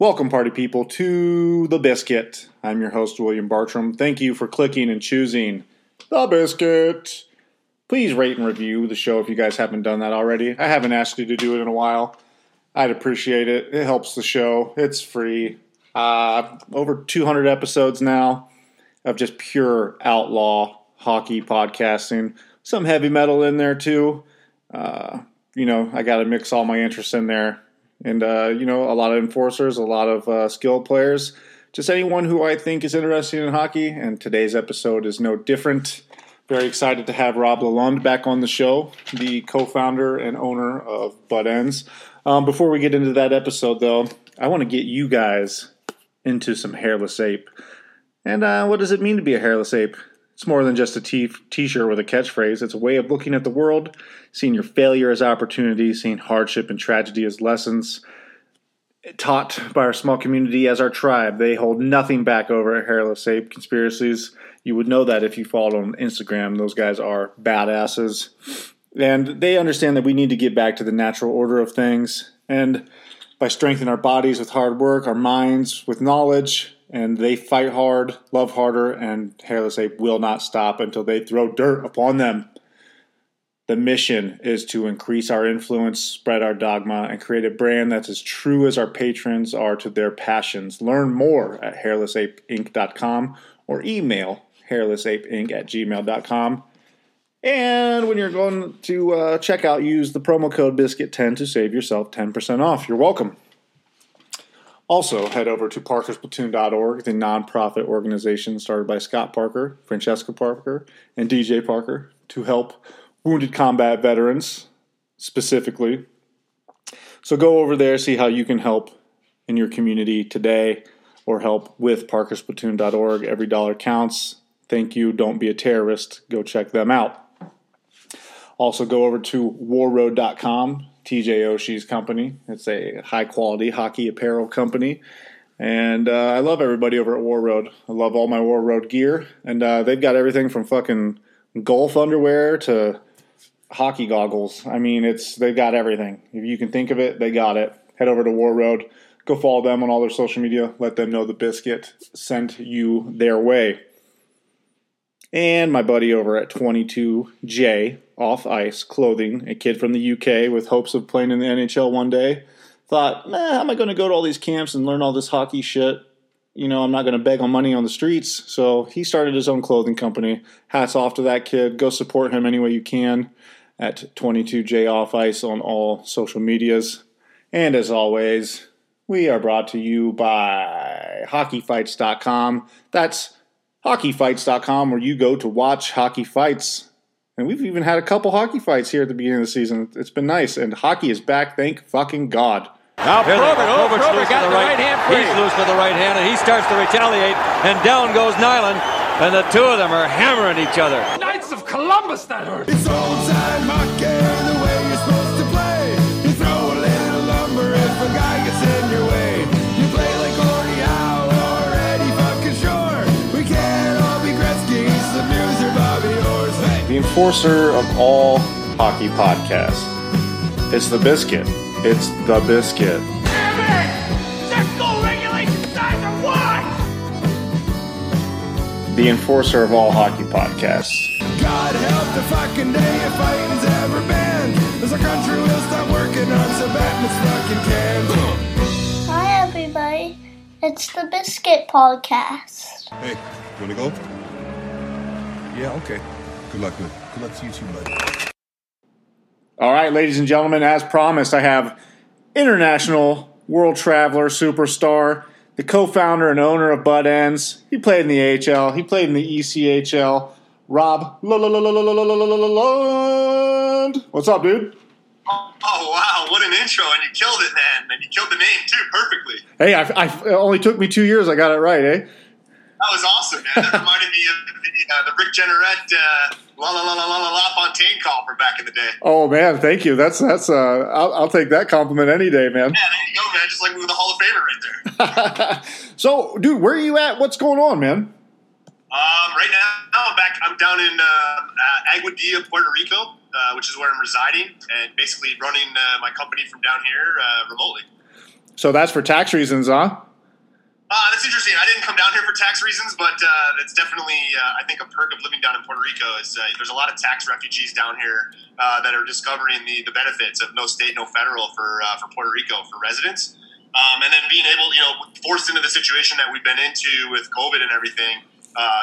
Welcome, party people, to The Biscuit. I'm your host, William Bartram. Thank you for clicking and choosing The Biscuit. Please rate and review the show if you guys haven't done that already. I haven't asked you to do it in a while. I'd appreciate it. It helps the show. It's free. Uh, over 200 episodes now of just pure outlaw hockey podcasting. Some heavy metal in there too. Uh, you know, I got to mix all my interests in there and uh, you know a lot of enforcers, a lot of uh, skilled players, just anyone who I think is interested in hockey. And today's episode is no different. Very excited to have Rob LaLonde back on the show, the co-founder and owner of Buttendz. Um, before we get into that episode, though, I want to get you guys into some hairless ape. And uh, what does it mean to be a hairless ape? It's more than just a t- t-shirt with a catchphrase. It's a way of looking at the world, seeing your failure as opportunity, seeing hardship and tragedy as lessons. Taught by our small community as our tribe, they hold nothing back over at Hairless Ape Conspiracies. You would know that if you followed on Instagram. Those guys are badasses. And they understand that we need to get back to the natural order of things. And by strengthening our bodies with hard work, our minds with knowledge, and they fight hard, love harder, and Hairless Ape will not stop until they throw dirt upon them. The mission is to increase our influence, spread our dogma, and create a brand that's as true as our patrons are to their passions. Learn more at hairlessapeinc.com or email hairlessapeinc at gmail.com. And when you're going to uh, check out, use the promo code BISCUIT10 to save yourself 10% off. You're welcome. Also, head over to parkersplatoon.org, the nonprofit organization started by Scott Parker, Francesca Parker, and DJ Parker to help wounded combat veterans specifically. So go over there, see how you can help in your community today or help with parkersplatoon.org. Every dollar counts. Thank you. Don't be a terrorist. Go check them out. Also, go over to warroad.com TJ Oshie's company. It's a high quality hockey apparel company. And uh, I love everybody over at Warroad. I love all my Warroad gear. And uh, they've got everything from fucking golf underwear to hockey goggles. I mean, it's they've got everything. If you can think of it, they got it. Head over to Warroad. Go follow them on all their social media. Let them know the biscuit sent you their way. And my buddy over at 22J off ice clothing, a kid from the UK with hopes of playing in the NHL one day, thought, nah, how am I going to go to all these camps and learn all this hockey shit? You know, I'm not going to beg on money on the streets. So he started his own clothing company. Hats off to that kid. Go support him any way you can at 22J Off Ice on all social medias. And as always, we are brought to you by hockeyfights.com. That's hockeyfights.com where you go to watch hockey fights. And we've even had a couple hockey fights here at the beginning of the season. It's been nice, and hockey is back. Thank fucking God. Now Probert, oh, Probert got the right, right hand free. He's loose with the right hand, and he starts to retaliate, and down goes Nyland, and the two of them are hammering each other. Knights of Columbus, that hurt. Enforcer of all hockey podcasts. It's the biscuit. It's the biscuit. Damn it! Check goal regulation signs are what? The enforcer of all hockey podcasts. God help the fucking day if fighting's ever banned. As our country will stop working on so bad fucking can. Hi, everybody. It's the Biscuit Podcast. Hey, you wanna go? Yeah, okay. Good luck, man. Good luck to you too, bud. All right, ladies and gentlemen, as promised, I have international world traveler superstar, the co-founder and owner of Buttendz. He played in the AHL. He played in the E ECHL. Rob LaLonde. What's up, dude? Oh, oh, wow, what an intro, and you killed it, man. And you killed the name, too, perfectly. Hey, I, I, it only took me two years. I got it right, eh? That was awesome, man. That reminded me of the, uh, the Rick Jeanneret uh, La La La La La La Fontaine call from back in the day. Oh man, thank you. That's that's. Uh, I'll, I'll take that compliment any day, man. Yeah, there you go, man. Just like we were the Hall of Famer right there. so, dude, where are you at? What's going on, man? Um, right now, I'm back. I'm down in um, uh, Aguadilla, Puerto Rico, uh, which is where I'm residing, and basically running uh, my company from down here uh, remotely. So that's for tax reasons, huh? Uh, that's interesting. I didn't come down here for tax reasons, but uh, that's definitely, uh, I think, a perk of living down in Puerto Rico. Is uh, there's a lot of tax refugees down here uh, that are discovering the, the benefits of no state, no federal for uh, for Puerto Rico for residents, um, and then being able, you know, forced into the situation that we've been into with COVID and everything.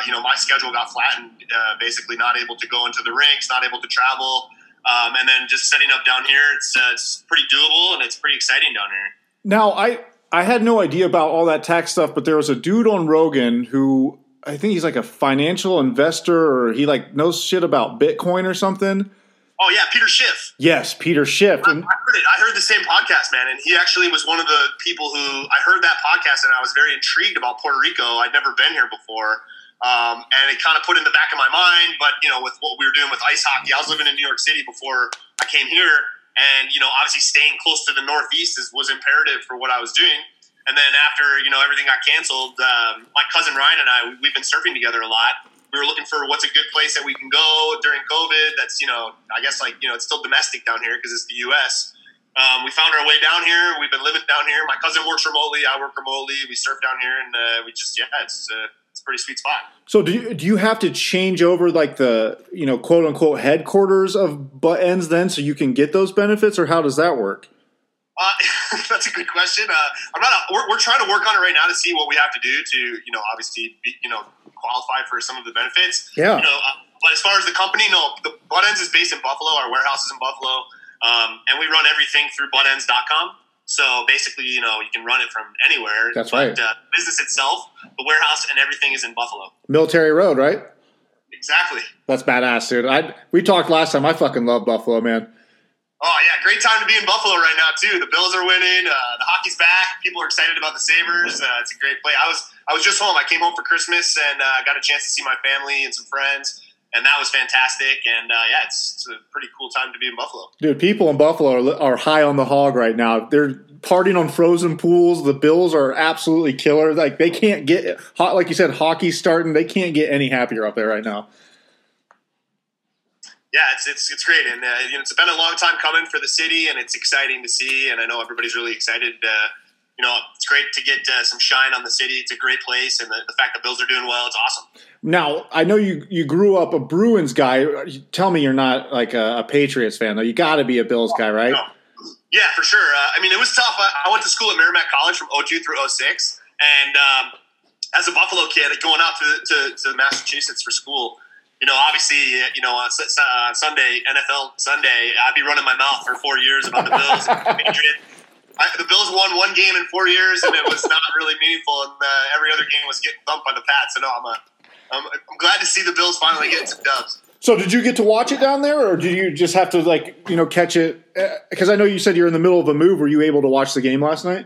You know, my schedule got flattened, basically not able to go into the rinks, not able to travel, um, and then just setting up down here. It's it's pretty doable and it's pretty exciting down here. Now, I I had no idea about all that tax stuff, but there was a dude on Rogan who I think he's like a financial investor or he like knows shit about Bitcoin or something. Oh yeah, Peter Schiff. Yes, Peter Schiff. I And heard it. I heard the same podcast, man, and he actually was one of the people who I heard that podcast, and I was very intrigued about Puerto Rico. I'd never been here before, um, and it kind of put in the back of my mind. But you know, with what we were doing with ice hockey, I was living in New York City before I came here, and you know, obviously staying close to the Northeast is, was imperative for what I was doing. And then after you know everything got canceled, um, my cousin Ryan and I we- we've been surfing together a lot. We were looking for what's a good place that we can go during COVID. That's you know I guess like you know it's still domestic down here because it's the U.S. Um, we found our way down here. We've been living down here. My cousin works remotely. I work remotely. We surf down here, and uh, we just yeah, it's uh, it's a pretty sweet spot. so do you, do you have to change over like the you know quote unquote headquarters of Buttendz then so you can get those benefits or how does that work? Uh, that's a good question. Uh, I'm not. A, we're, we're trying to work on it right now to see what we have to do to, you know, obviously, be, you know, qualify for some of the benefits. Yeah. You know, uh, but as far as the company, no, the Buttendz is based in Buffalo. Our warehouse is in Buffalo, um, and we run everything through buttendz.com. So basically, you know, you can run it from anywhere. That's but, right. Uh, business itself, the warehouse, and everything is in Buffalo. Military Road, right? Exactly. That's badass, dude. I we talked last time. I fucking love Buffalo, man. Oh yeah, great time to be in Buffalo right now too. The Bills are winning. Uh, the hockey's back. People are excited about the Sabres. Uh, it's a great play. I was I was just home. I came home for Christmas and uh, got a chance to see my family and some friends, and that was fantastic. And uh, yeah, it's, it's a pretty cool time to be in Buffalo. Dude, people in Buffalo are, are high on the hog right now. They're partying on frozen pools. The Bills are absolutely killer. Like they can't get hot. Like you said, hockey's starting. They can't get any happier up there right now. Yeah, it's it's, it's great, and uh, you know, it's been a long time coming for the city, and it's exciting to see. And I know everybody's really excited. Uh, you know, it's great to get uh, some shine on the city. It's a great place, and the, the fact the Bills are doing well, it's awesome. Now I know you you grew up a Bruins guy. Tell me you're not like a, a Patriots fan though. You got to be a Bills guy, right? No. Yeah, for sure. Uh, I mean, it was tough. I, I went to school at Merrimack College from 02 through 06. And um, as a Buffalo kid, going out to, to, to Massachusetts for school, you know, obviously, uh, you know, on uh, Sunday, NFL Sunday, I'd be running my mouth for four years about the Bills and the Patriots. I, the Bills won one game in four years, and it was not really meaningful. And uh, every other game was getting thumped by the Pats. So no, I'm, a, I'm, I'm glad to see the Bills finally getting some dubs. So did you get to watch it down there, or did you just have to like you know catch it? Because I know you said you're in the middle of a move. Were you able to watch the game last night?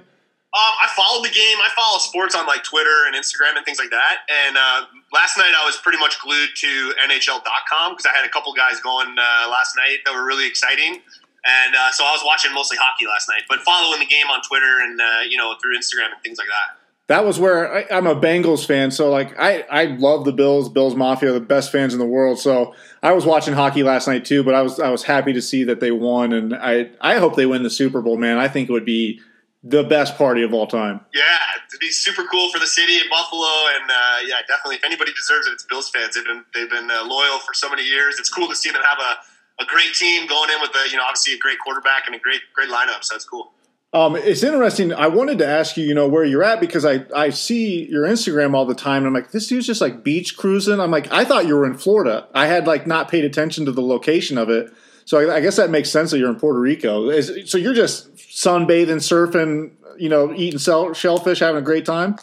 Um, I followed the game. I follow sports on like Twitter and Instagram and things like that. And uh, last night I was pretty much glued to NHL.com because I had a couple guys going uh, last night that were really exciting. And uh, so I was watching mostly hockey last night, but following the game on Twitter and uh, you know through Instagram and things like that. That was where I, I'm a Bengals fan, so like I I love the Bills, Bills Mafia, the best fans in the world. So I was watching hockey last night too, but I was I was happy to see that they won, and I I hope they win the Super Bowl, man. I think it would be the best party of all time. Yeah, it'd be super cool for the city of Buffalo, and uh, yeah, definitely. If anybody deserves it, it's Bills fans. They've been they've been uh, loyal for so many years. It's cool to see them have a, a great team going in with a you know obviously a great quarterback and a great great lineup. So it's cool. Um, it's interesting. I wanted to ask you, you know, where you're at because I, I see your Instagram all the time, and I'm like, this dude's just like beach cruising. I'm like, I thought you were in Florida. I had like not paid attention to the location of it, so I, I guess that makes sense that you're in Puerto Rico. Is, so you're just sunbathing, surfing, you know, eating shell, shellfish, having a great time.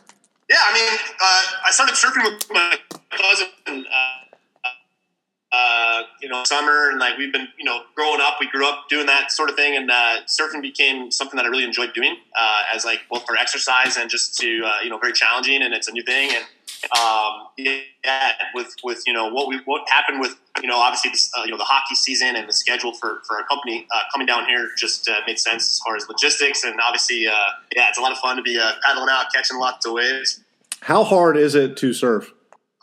Yeah, I mean, uh, I started surfing with my cousin, uh, uh, you know, summer, and like we've been, you know, growing up, we grew up doing that sort of thing, and uh, surfing became something that I really enjoyed doing uh, as like both for exercise and just to, uh, you know, very challenging, and it's a new thing, and um, yeah, with with you know what we what happened with you know obviously this, uh, you know the hockey season and the schedule for for our company uh, coming down here just uh, made sense as far as logistics and obviously uh, yeah it's a lot of fun to be uh, paddling out catching lots of waves. How hard is it to surf?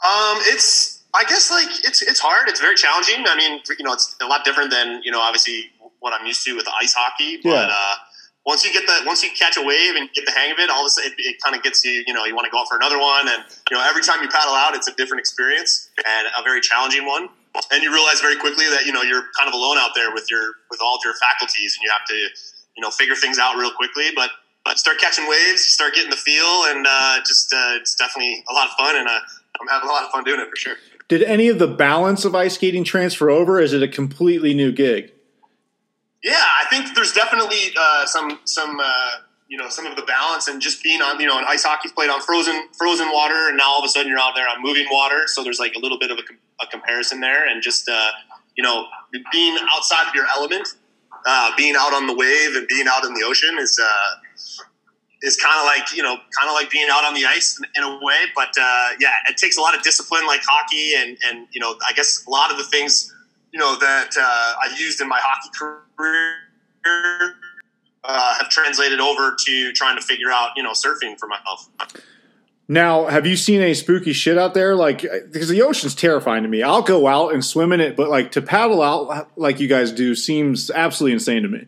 Um, it's I guess like it's it's hard. It's very challenging. I mean, you know, it's a lot different than you know obviously what I'm used to with ice hockey. But Yeah. uh, once you get the once you catch a wave and get the hang of it, all of a sudden it, it kind of gets you. You know, you want to go out for another one, and you know, every time you paddle out, it's a different experience and a very challenging one. And you realize very quickly that you know you're kind of alone out there with your with all of your faculties, and you have to you know figure things out real quickly. But but start catching waves, you start getting the feel, and uh, just uh, it's definitely a lot of fun, and uh, I'm having a lot of fun doing it for sure. Did any of the balance of ice skating transfer over? Is it a completely new gig? Yeah, I think there's definitely uh, some some uh, you know some of the balance and just being on you know an ice hockey's played on frozen frozen water, and now all of a sudden you're out there on moving water. So there's like a little bit of a, a comparison there, and just uh, you know being outside of your element, uh, being out on the wave and being out in the ocean is uh, is kind of like you know kind of like being out on the ice in, in a way. But uh, yeah, it takes a lot of discipline, like hockey, and and you know I guess a lot of the things you know that uh, I used in my hockey career uh, have translated over to trying to figure out you know surfing for myself. Now, have you seen any spooky shit out there? Like, because the ocean's terrifying to me. I'll go out and swim in it, but like to paddle out like you guys do seems absolutely insane to me.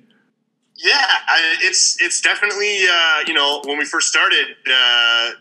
Yeah, I, it's it's definitely uh, you know when we first started, uh,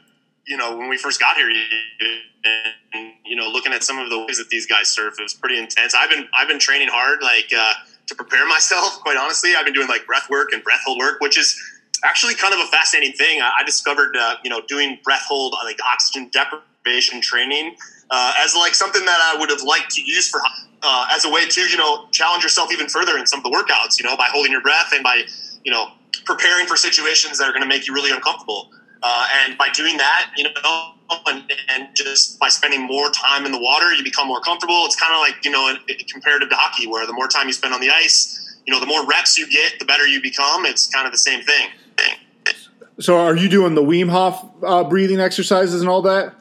you know when we first got here, and you know looking at some of the ways that these guys surf, it was pretty intense. I've been I've been training hard, like uh, to prepare myself. Quite honestly, I've been doing like breath work and breath hold work, which is actually kind of a fascinating thing. I, I discovered uh, you know doing breath hold like oxygen deprivation training uh, as like something that I would have liked to use for uh, as a way to you know challenge yourself even further in some of the workouts. You know, by holding your breath and by you know preparing for situations that are going to make you really uncomfortable. Uh, and by doing that, you know, and, and, just by spending more time in the water, you become more comfortable. It's kind of like you know, comparative to hockey, where the more time you spend on the ice, you know, the more reps you get, the better you become. It's kind of the same thing. So, are you doing the Wim Hof uh, breathing exercises and all that?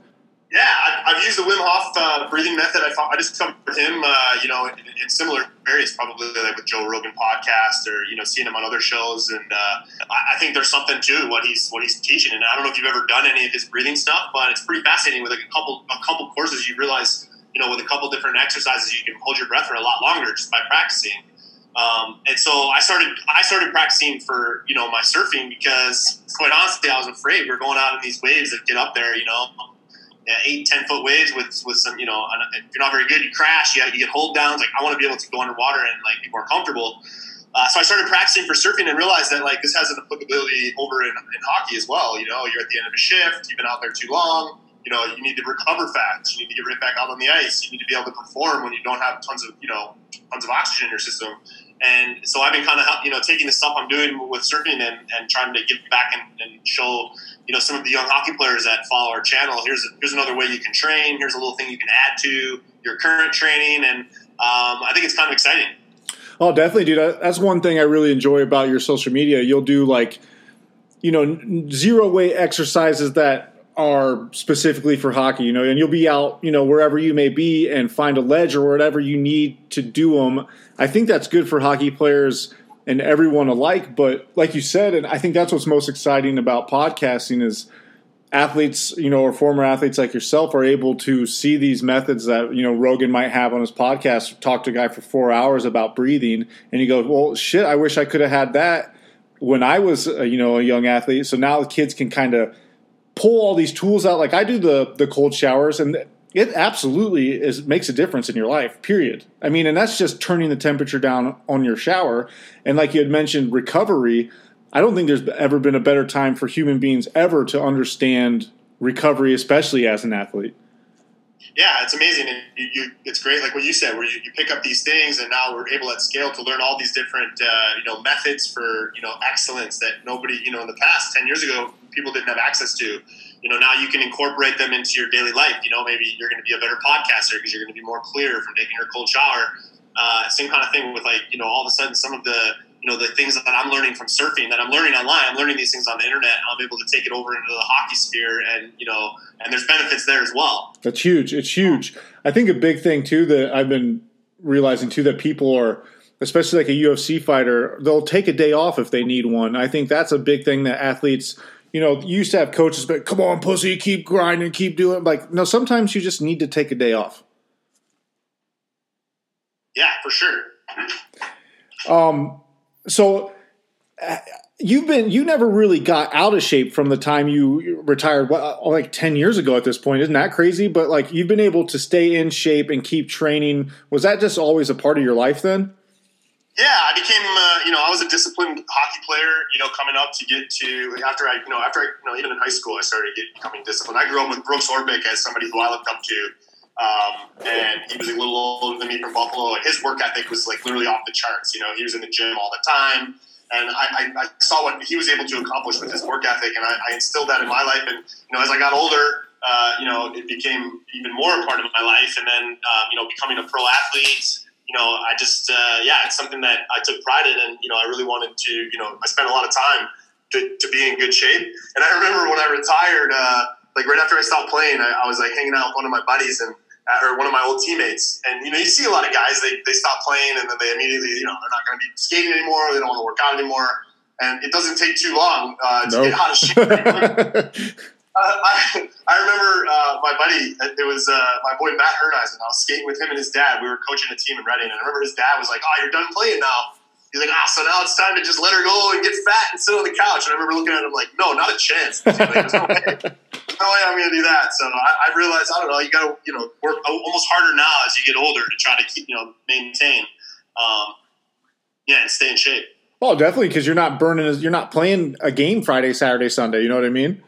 Yeah, I, have used the Wim Hof uh, breathing method. I, I discovered him, uh, you know, in, in, similar areas, probably like with Joe Rogan podcast or you know, seeing him on other shows. And uh, I, think there's something to what he's what he's teaching. And I don't know if you've ever done any of his breathing stuff, but it's pretty fascinating. With like a couple a couple courses, you realize, you know, with a couple different exercises, you can hold your breath for a lot longer just by practicing. Um, and so I started I started practicing for you know my surfing because quite honestly I was afraid we are going out in these waves that get up there you know eight ten foot waves with with some you know if you're not very good you crash you, you get hold downs like I want to be able to go underwater and like be more comfortable. Uh, so I started practicing for surfing and realized that like this has an applicability over in, in hockey as well. You know, you're at the end of a shift, you've been out there too long. You know, you need to recover fast. You need to get right back out on the ice. You need to be able to perform when you don't have tons of you know tons of oxygen in your system. And so I've been kind of you know taking the stuff I'm doing with surfing and, and trying to give back and, and show you know some of the young hockey players that follow our channel. Here's a, here's another way you can train. Here's a little thing you can add to your current training, and um, I think it's kind of exciting. Oh, definitely, dude. That's one thing I really enjoy about your social media. You'll do like, you know, zero weight exercises that are specifically for hockey, you know, and you'll be out, you know, wherever you may be and find a ledge or whatever you need to do them. I think that's good for hockey players and everyone alike. But like you said, and I think that's what's most exciting about podcasting is athletes, you know, or former athletes like yourself are able to see these methods that, you know, Rogan might have on his podcast, talk to a guy for four hours about breathing. And you go, well, shit, I wish I could have had that when I was, uh, you know, a young athlete. So now the kids can kind of pull all these tools out. Like I do the the cold showers, and it absolutely is makes a difference in your life. Period. I mean, and that's just turning the temperature down on your shower. And like you had mentioned, recovery. I don't think there's ever been a better time for human beings ever to understand recovery, especially as an athlete. Yeah, it's amazing, and you, you, it's great. Like what you said, where you, you, pick up these things, and now we're able at scale to learn all these different, uh, you know, methods for you know excellence that nobody, you know, in the past ten years ago people didn't have access to. You know, now you can incorporate them into your daily life. You know, maybe you're going to be a better podcaster because you're going to be more clear from taking your cold shower. Uh, same kind of thing with like, you know, all of a sudden some of the, you know, the things that I'm learning from surfing that I'm learning online, I'm learning these things on the internet. I'm able to take it over into the hockey sphere and, you know, and there's benefits there as well. That's huge. It's huge. I think a big thing too that I've been realizing too that people are, especially like a UFC fighter, they'll take a day off if they need one. I think that's a big thing that athletes you know, you used to have coaches, but come on, pussy, keep grinding, keep doing. Like, no, sometimes you just need to take a day off. Yeah, for sure. Um, so you've been you never really got out of shape from the time you retired what, like 10 years ago at this point isn't that crazy but like you've been able to stay in shape and keep training was that just always a part of your life then Yeah, I became, uh, you know, I was a disciplined hockey player, you know, coming up to get to, after I, you know, after I, you know, even in high school, I started get, becoming disciplined. I grew up with Brooks Orpik as somebody who I looked up to. Um, and he was a little older than me from Buffalo, and his work ethic was like literally off the charts. You know, he was in the gym all the time, and I, I, I saw what he was able to accomplish with his work ethic, and I, I instilled that in my life. And you know, as I got older, uh, you know, it became even more a part of my life. And then, um, you know, becoming a pro athlete, you know, I just, uh, yeah, it's something that I took pride in, and you know, I really wanted to, you know, I spent a lot of time to, to be in good shape. And I remember when I retired, uh, like right after I stopped playing, I, I was like hanging out with one of my buddies and uh, or one of my old teammates. And you know, you see a lot of guys they they stop playing and then they immediately, you know, they're not going to be skating anymore. They don't want to work out anymore. And it doesn't take too long uh, to Nope. get out of shape. I, I remember uh, my buddy, it was uh, my boy Matt Herneisen. I was skating with him and his dad. We were coaching a team in Reading. And I remember his dad was like, Oh, you're done playing now. He's like, Ah, so now it's time to just let her go and get fat and sit on the couch. And I remember looking at him like, No, not a chance. Like, no way. No way I'm going to do that. So I, I realized, I don't know, you got to, you know, work almost harder now as you get older to try to keep, you know, maintain, um, yeah, and stay in shape. Well, definitely because you're not burning you're not playing a game friday saturday sunday you know what i mean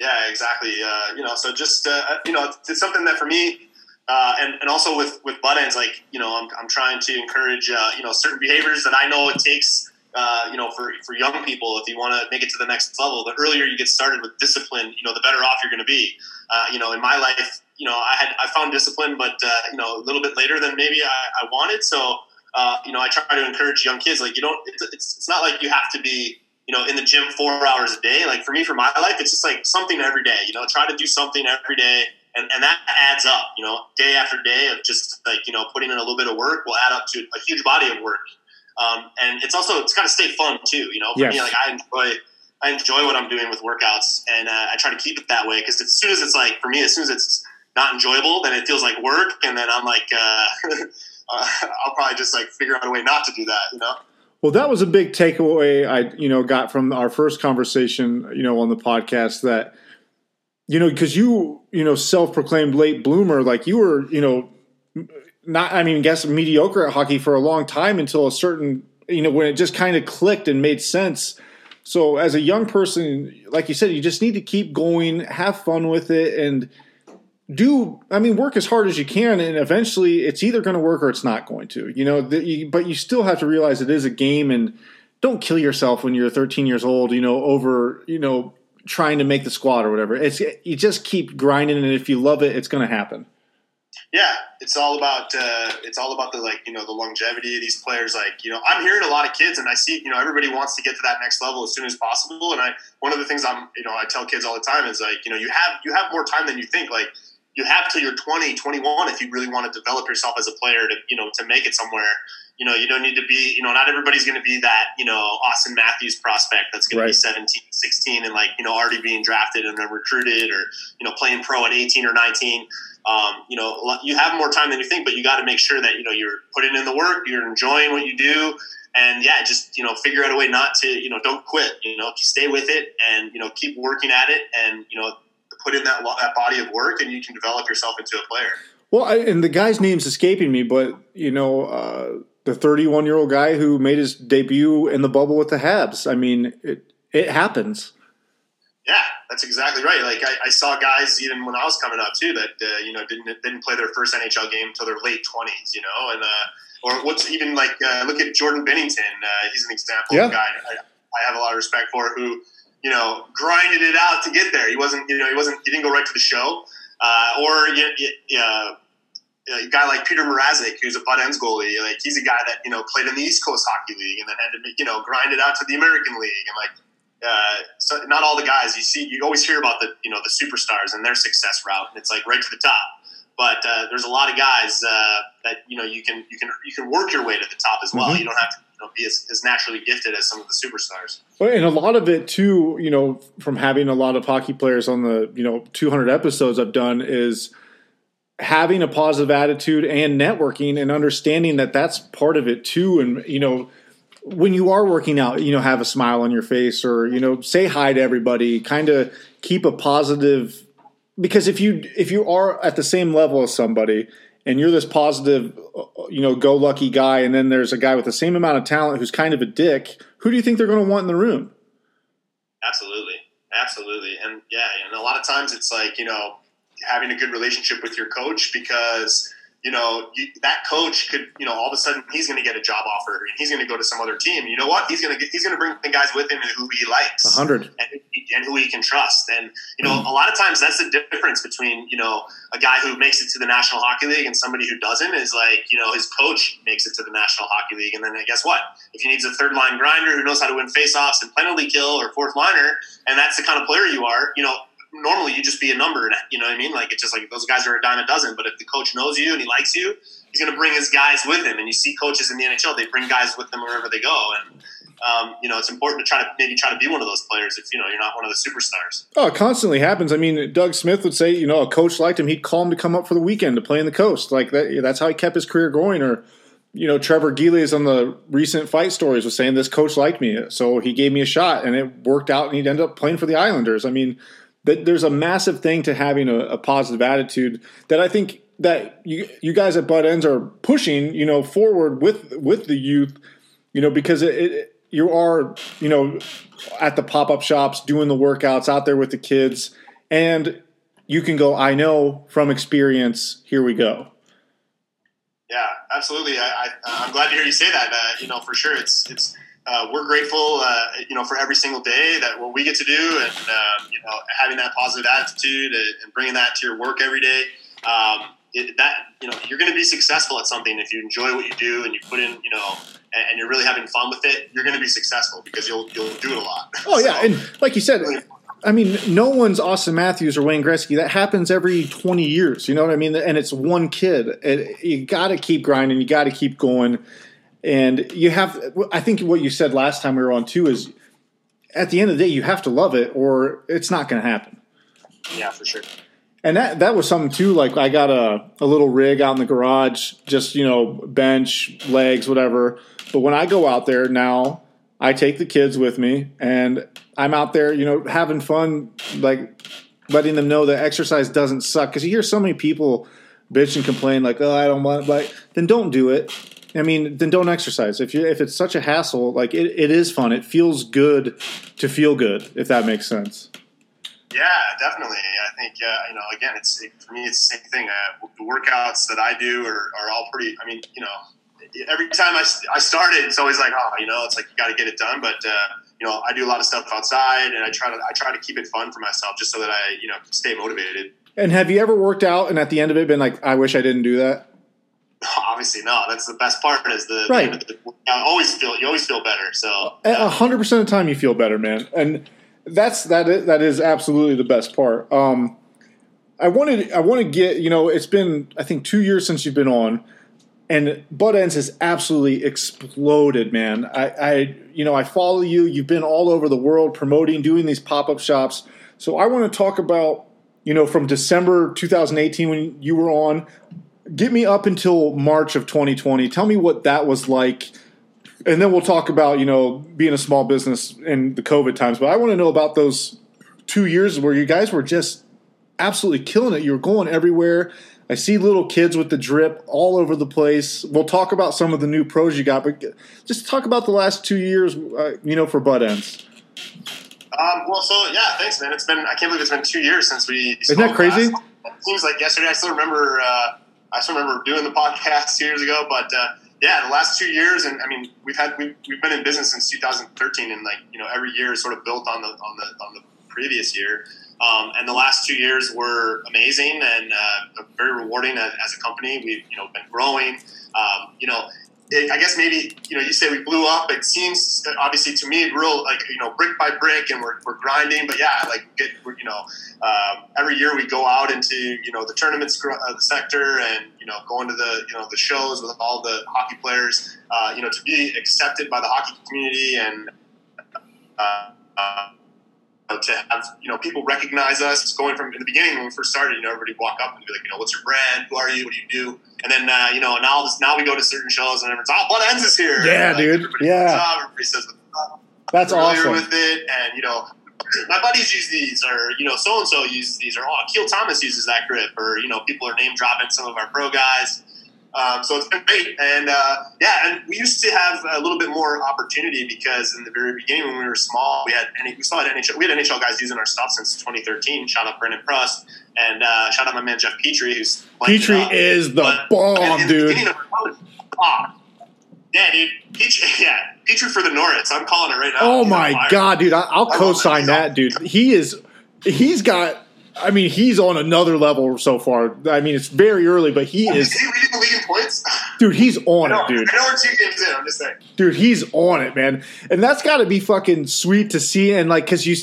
Yeah, exactly. Uh, you know, so just uh, you know, it's, it's something that for me, uh, and and also with with Buttendz, like you know, I'm, I'm trying to encourage uh, you know certain behaviors that I know it takes. Uh, you know, for, for young people, if you want to make it to the next level, the earlier you get started with discipline, you know, the better off you're going to be. Uh, you know, in my life, you know, I had I found discipline, but uh, you know, a little bit later than maybe I, I wanted. So, uh, you know, I try to encourage young kids. Like, you don't. It's it's not like you have to be you know, in the gym four hours a day. Like for me, for my life, it's just like something every day. You know, try to do something every day, and, and that adds up. You know, day after day of just like you know putting in a little bit of work will add up to a huge body of work. Um, and it's also it's got to stay fun too. You know, for Yes. me, like I enjoy I enjoy what I'm doing with workouts, and uh, I try to keep it that way because as soon as it's like for me, as soon as it's not enjoyable, then it feels like work, and then I'm like, uh, uh, I'll probably just like figure out a way not to do that. You know. Well, that was a big takeaway I, you know, got from our first conversation, you know, on the podcast that, you know, because you, you know, self-proclaimed late bloomer, like you were, you know, not, I mean, guess mediocre at hockey for a long time until a certain, you know, when it just kind of clicked and made sense. So as a young person, like you said, you just need to keep going, have fun with it, and do I mean work as hard as you can, and eventually it's either going to work or it's not going to. You know, the, you, but you still have to realize it is a game, and don't kill yourself when you're 13 years old. You know, over you know trying to make the squad or whatever. It's you just keep grinding, and if you love it, it's going to happen. Yeah, it's all about uh, it's all about the like you know the longevity of these players. Like you know, I'm hearing a lot of kids, and I see you know everybody wants to get to that next level as soon as possible. And I one of the things I'm you know I tell kids all the time is like you know you have you have more time than you think. Like you have till you're 20, 21 if you really want to develop yourself as a player to you know to make it somewhere. You know, you don't need to be, you know, not everybody's going to be that, you know, Auston Matthews prospect that's going Right. to be 17, 16 and like, you know, already being drafted and then recruited or, you know, playing pro at 18 or 19. Um, you know, you have more time than you think, but you got to make sure that, you know, you're putting in the work, you're enjoying what you do. And yeah, just, you know, figure out a way not to, you know, don't quit, you know, stay with it and, you know, keep working at it and, you know, put in that, lo- that body of work and you can develop yourself into a player. Well, I, and the guy's name's escaping me, but you know, uh, the 31 year old guy who made his debut in the bubble with the Habs. I mean, it it happens. Yeah, that's exactly right. Like I, I saw guys even when I was coming up too that uh, you know didn't didn't play their first NHL game until their late twenties. You know, and uh, or what's even like uh, look at Jordan Binnington. Uh, he's an example Yeah. of a guy I, I have a lot of respect for who you know grinded it out to get there. He wasn't you know he wasn't he didn't go right to the show. Uh, or uh, a guy like Peter Mrazek, who's a Buttendz goalie, like he's a guy that you know played in the East Coast Hockey League and then had to you know grind it out to the American League and like uh, so not all the guys you see. You always hear about the you know the superstars and their success route, and it's like right to the top. But uh, there's a lot of guys uh, that you know you can you can you can work your way to the top as well. Mhm. You don't have to know, be as, as naturally gifted as some of the superstars. Well, And a lot of it too, you know, from having a lot of hockey players on the you know 200 episodes I've done is having a positive attitude and networking and understanding that that's part of it too. And you know, when you are working out, you know, have a smile on your face or, you know, say hi to everybody, kind of keep a positive because if you if you are at the same level as somebody and you're this positive, Uh, you know, go lucky guy and then there's a guy with the same amount of talent who's kind of a dick, who do you think they're going to want in the room? Absolutely. Absolutely. And yeah, and a lot of times it's like, you know, having a good relationship with your coach because you know, you, that coach could, you know, all of a sudden he's going to get a job offer and he's going to go to some other team. You know what? He's going to he's going to bring the guys with him who he likes, hundred, and, and, who he can trust. And you know, a lot of times that's the difference between you know a guy who makes it to the National Hockey League and somebody who doesn't. Is like you know his coach makes it to the National Hockey League, and then guess what? If he needs a third line grinder who knows how to win faceoffs and penalty kill or fourth liner, and that's the kind of player you are, you know, normally you just be a number. You know what I mean? Like it's just like those guys are a dime a dozen. But if the coach knows you and he likes you, he's going to bring his guys with him. And you see coaches in the NHL, they bring guys with them wherever they go. And um, you know, it's important to try to maybe try to be one of those players if you know you're not one of the superstars. Oh, it constantly happens. I mean, Doug Smith would say, you know, a coach liked him, he'd call him to come up for the weekend to play in the coast. Like that, that's how he kept his career going. Or you know, Trevor Gillies on the recent fight stories was saying this coach liked me, so he gave me a shot, and it worked out, and he'd end up playing for the Islanders. I mean, that there's a massive thing to having a, a, positive attitude that I think that you you guys at Buttendz are pushing, you know, forward with with the youth, you know, because it, it you are, you know, at the pop up shops doing the workouts out there with the kids, and you can go. I know from experience. Here we go. Yeah, absolutely. I, I am glad to hear you say that. Uh, you know, for sure, it's it's uh, we're grateful, uh, you know, for every single day that what we get to do, and uh, you know, having that positive attitude and bringing that to your work every day. Um, it, that you know, you're going to be successful at something if you enjoy what you do and you put in, you know, and, and you're really having fun with it. You're going to be successful because you'll you'll do it a lot. Oh yeah, and like you said. I mean, no one's Auston Matthews or Wayne Gretzky. That happens every 20 years. You know what I mean? And it's one kid. It, you got to keep grinding. You got to keep going. And you have, I think what you said last time we were on too is at the end of the day, you have to love it or it's not going to happen. Yeah, for sure. And that, that was something too. Like I got a, a little rig out in the garage, just, you know, bench, legs, whatever. But when I go out there now, I take the kids with me and I'm out there, you know, having fun, like letting them know that exercise doesn't suck. Cause you hear so many people bitch and complain like, oh, I don't want, it, like, then don't do it I mean, then don't exercise. If you if it's such a hassle, like it, it is fun. It feels good to feel good, if that makes sense. Yeah, definitely. I think uh, you know. Again, it's it, for me, it's the same thing. Uh, the workouts that I do are, are all pretty. I mean, you know, every time I, I start it, it's always like, oh, you know, it's like you got to get it done. But uh, you know, I do a lot of stuff outside, and I try to I try to keep it fun for myself, just so that I you know stay motivated. And have you ever worked out and at the end of it been like, I wish I didn't do that? Obviously no. That's the best part. Is the right. The, the, I always feel you always feel better. So a hundred percent of the time you feel better, man, and that's that. Is, that is absolutely the best part. Um, I wanted I want to get you know it's been I think two years since you've been on, and Buttendz has absolutely exploded, man. I, I you know I follow you. You've been all over the world promoting, doing these pop up shops. So I want to talk about you know from December 2018 when you were on get me up until March of 2020. Tell me what that was like. And then we'll talk about, you know, being a small business in the COVID times. But I want to know about those two years where you guys were just absolutely killing it. You were going everywhere. I see little kids with the drip all over the place. We'll talk about some of the new pros you got, but just talk about the last two years, uh, you know, for Buttendz. Um, well, so yeah, thanks, man. It's been I can't believe it's been two years since we. Isn't that crazy? Last. It seems like yesterday. I still remember. Uh, I still remember doing the podcast years ago, but uh, yeah, the last two years, and I mean, we've had we've, we've been in business since 2013, and like you know, every year is sort of built on the on the on the previous year. Um, and the last two years were amazing and uh, very rewarding as, as, a company. We've you know been growing. Um, you know, it, I guess maybe you know you say we blew up. It seems obviously to me real like you know brick by brick, and we're, we're grinding. But yeah, like get you know um, every year we go out into you know the tournaments uh, the sector and you know going to the you know the shows with all the hockey players. Uh, you know to be accepted by the hockey community and uh, uh, to have you know people recognize us going from in the beginning when we first started. You know, everybody walk up and be like, you know, what's your brand? Who are you? What do you do? And then uh, you know now this now we go to certain shows and everyone's oh, Buttendz is here. Yeah, Like, dude. Yeah. up, everybody says That's awesome. with it, and you know, my buddies use these, or you know, so and so uses these, or oh, Keel Thomas uses that grip, or you know, people are name dropping some of our pro guys. Um, so it's been great, and uh, yeah, and we used to have a little bit more opportunity because in the very beginning when we were small, we had any, we had NHL, we had NHL guys using our stuff since 2013. Shout out Brendan Prust, and uh, shout out my man Jeff Petry, who's Petry is the But bomb, the dude. ah, yeah, dude, Petry, yeah, Petry for the Norris. I'm calling it right now. Oh my god, dude! I, I'll co-sign that, dude. He is. He's got. I mean, he's on another level so far. I mean, it's very early, but he is, Is he leading the league in points? dude. He's on know, it, dude. I know we're two games in. I'm just saying. Dude, he's on it, man. And that's got to be fucking sweet to see. And like, cause you,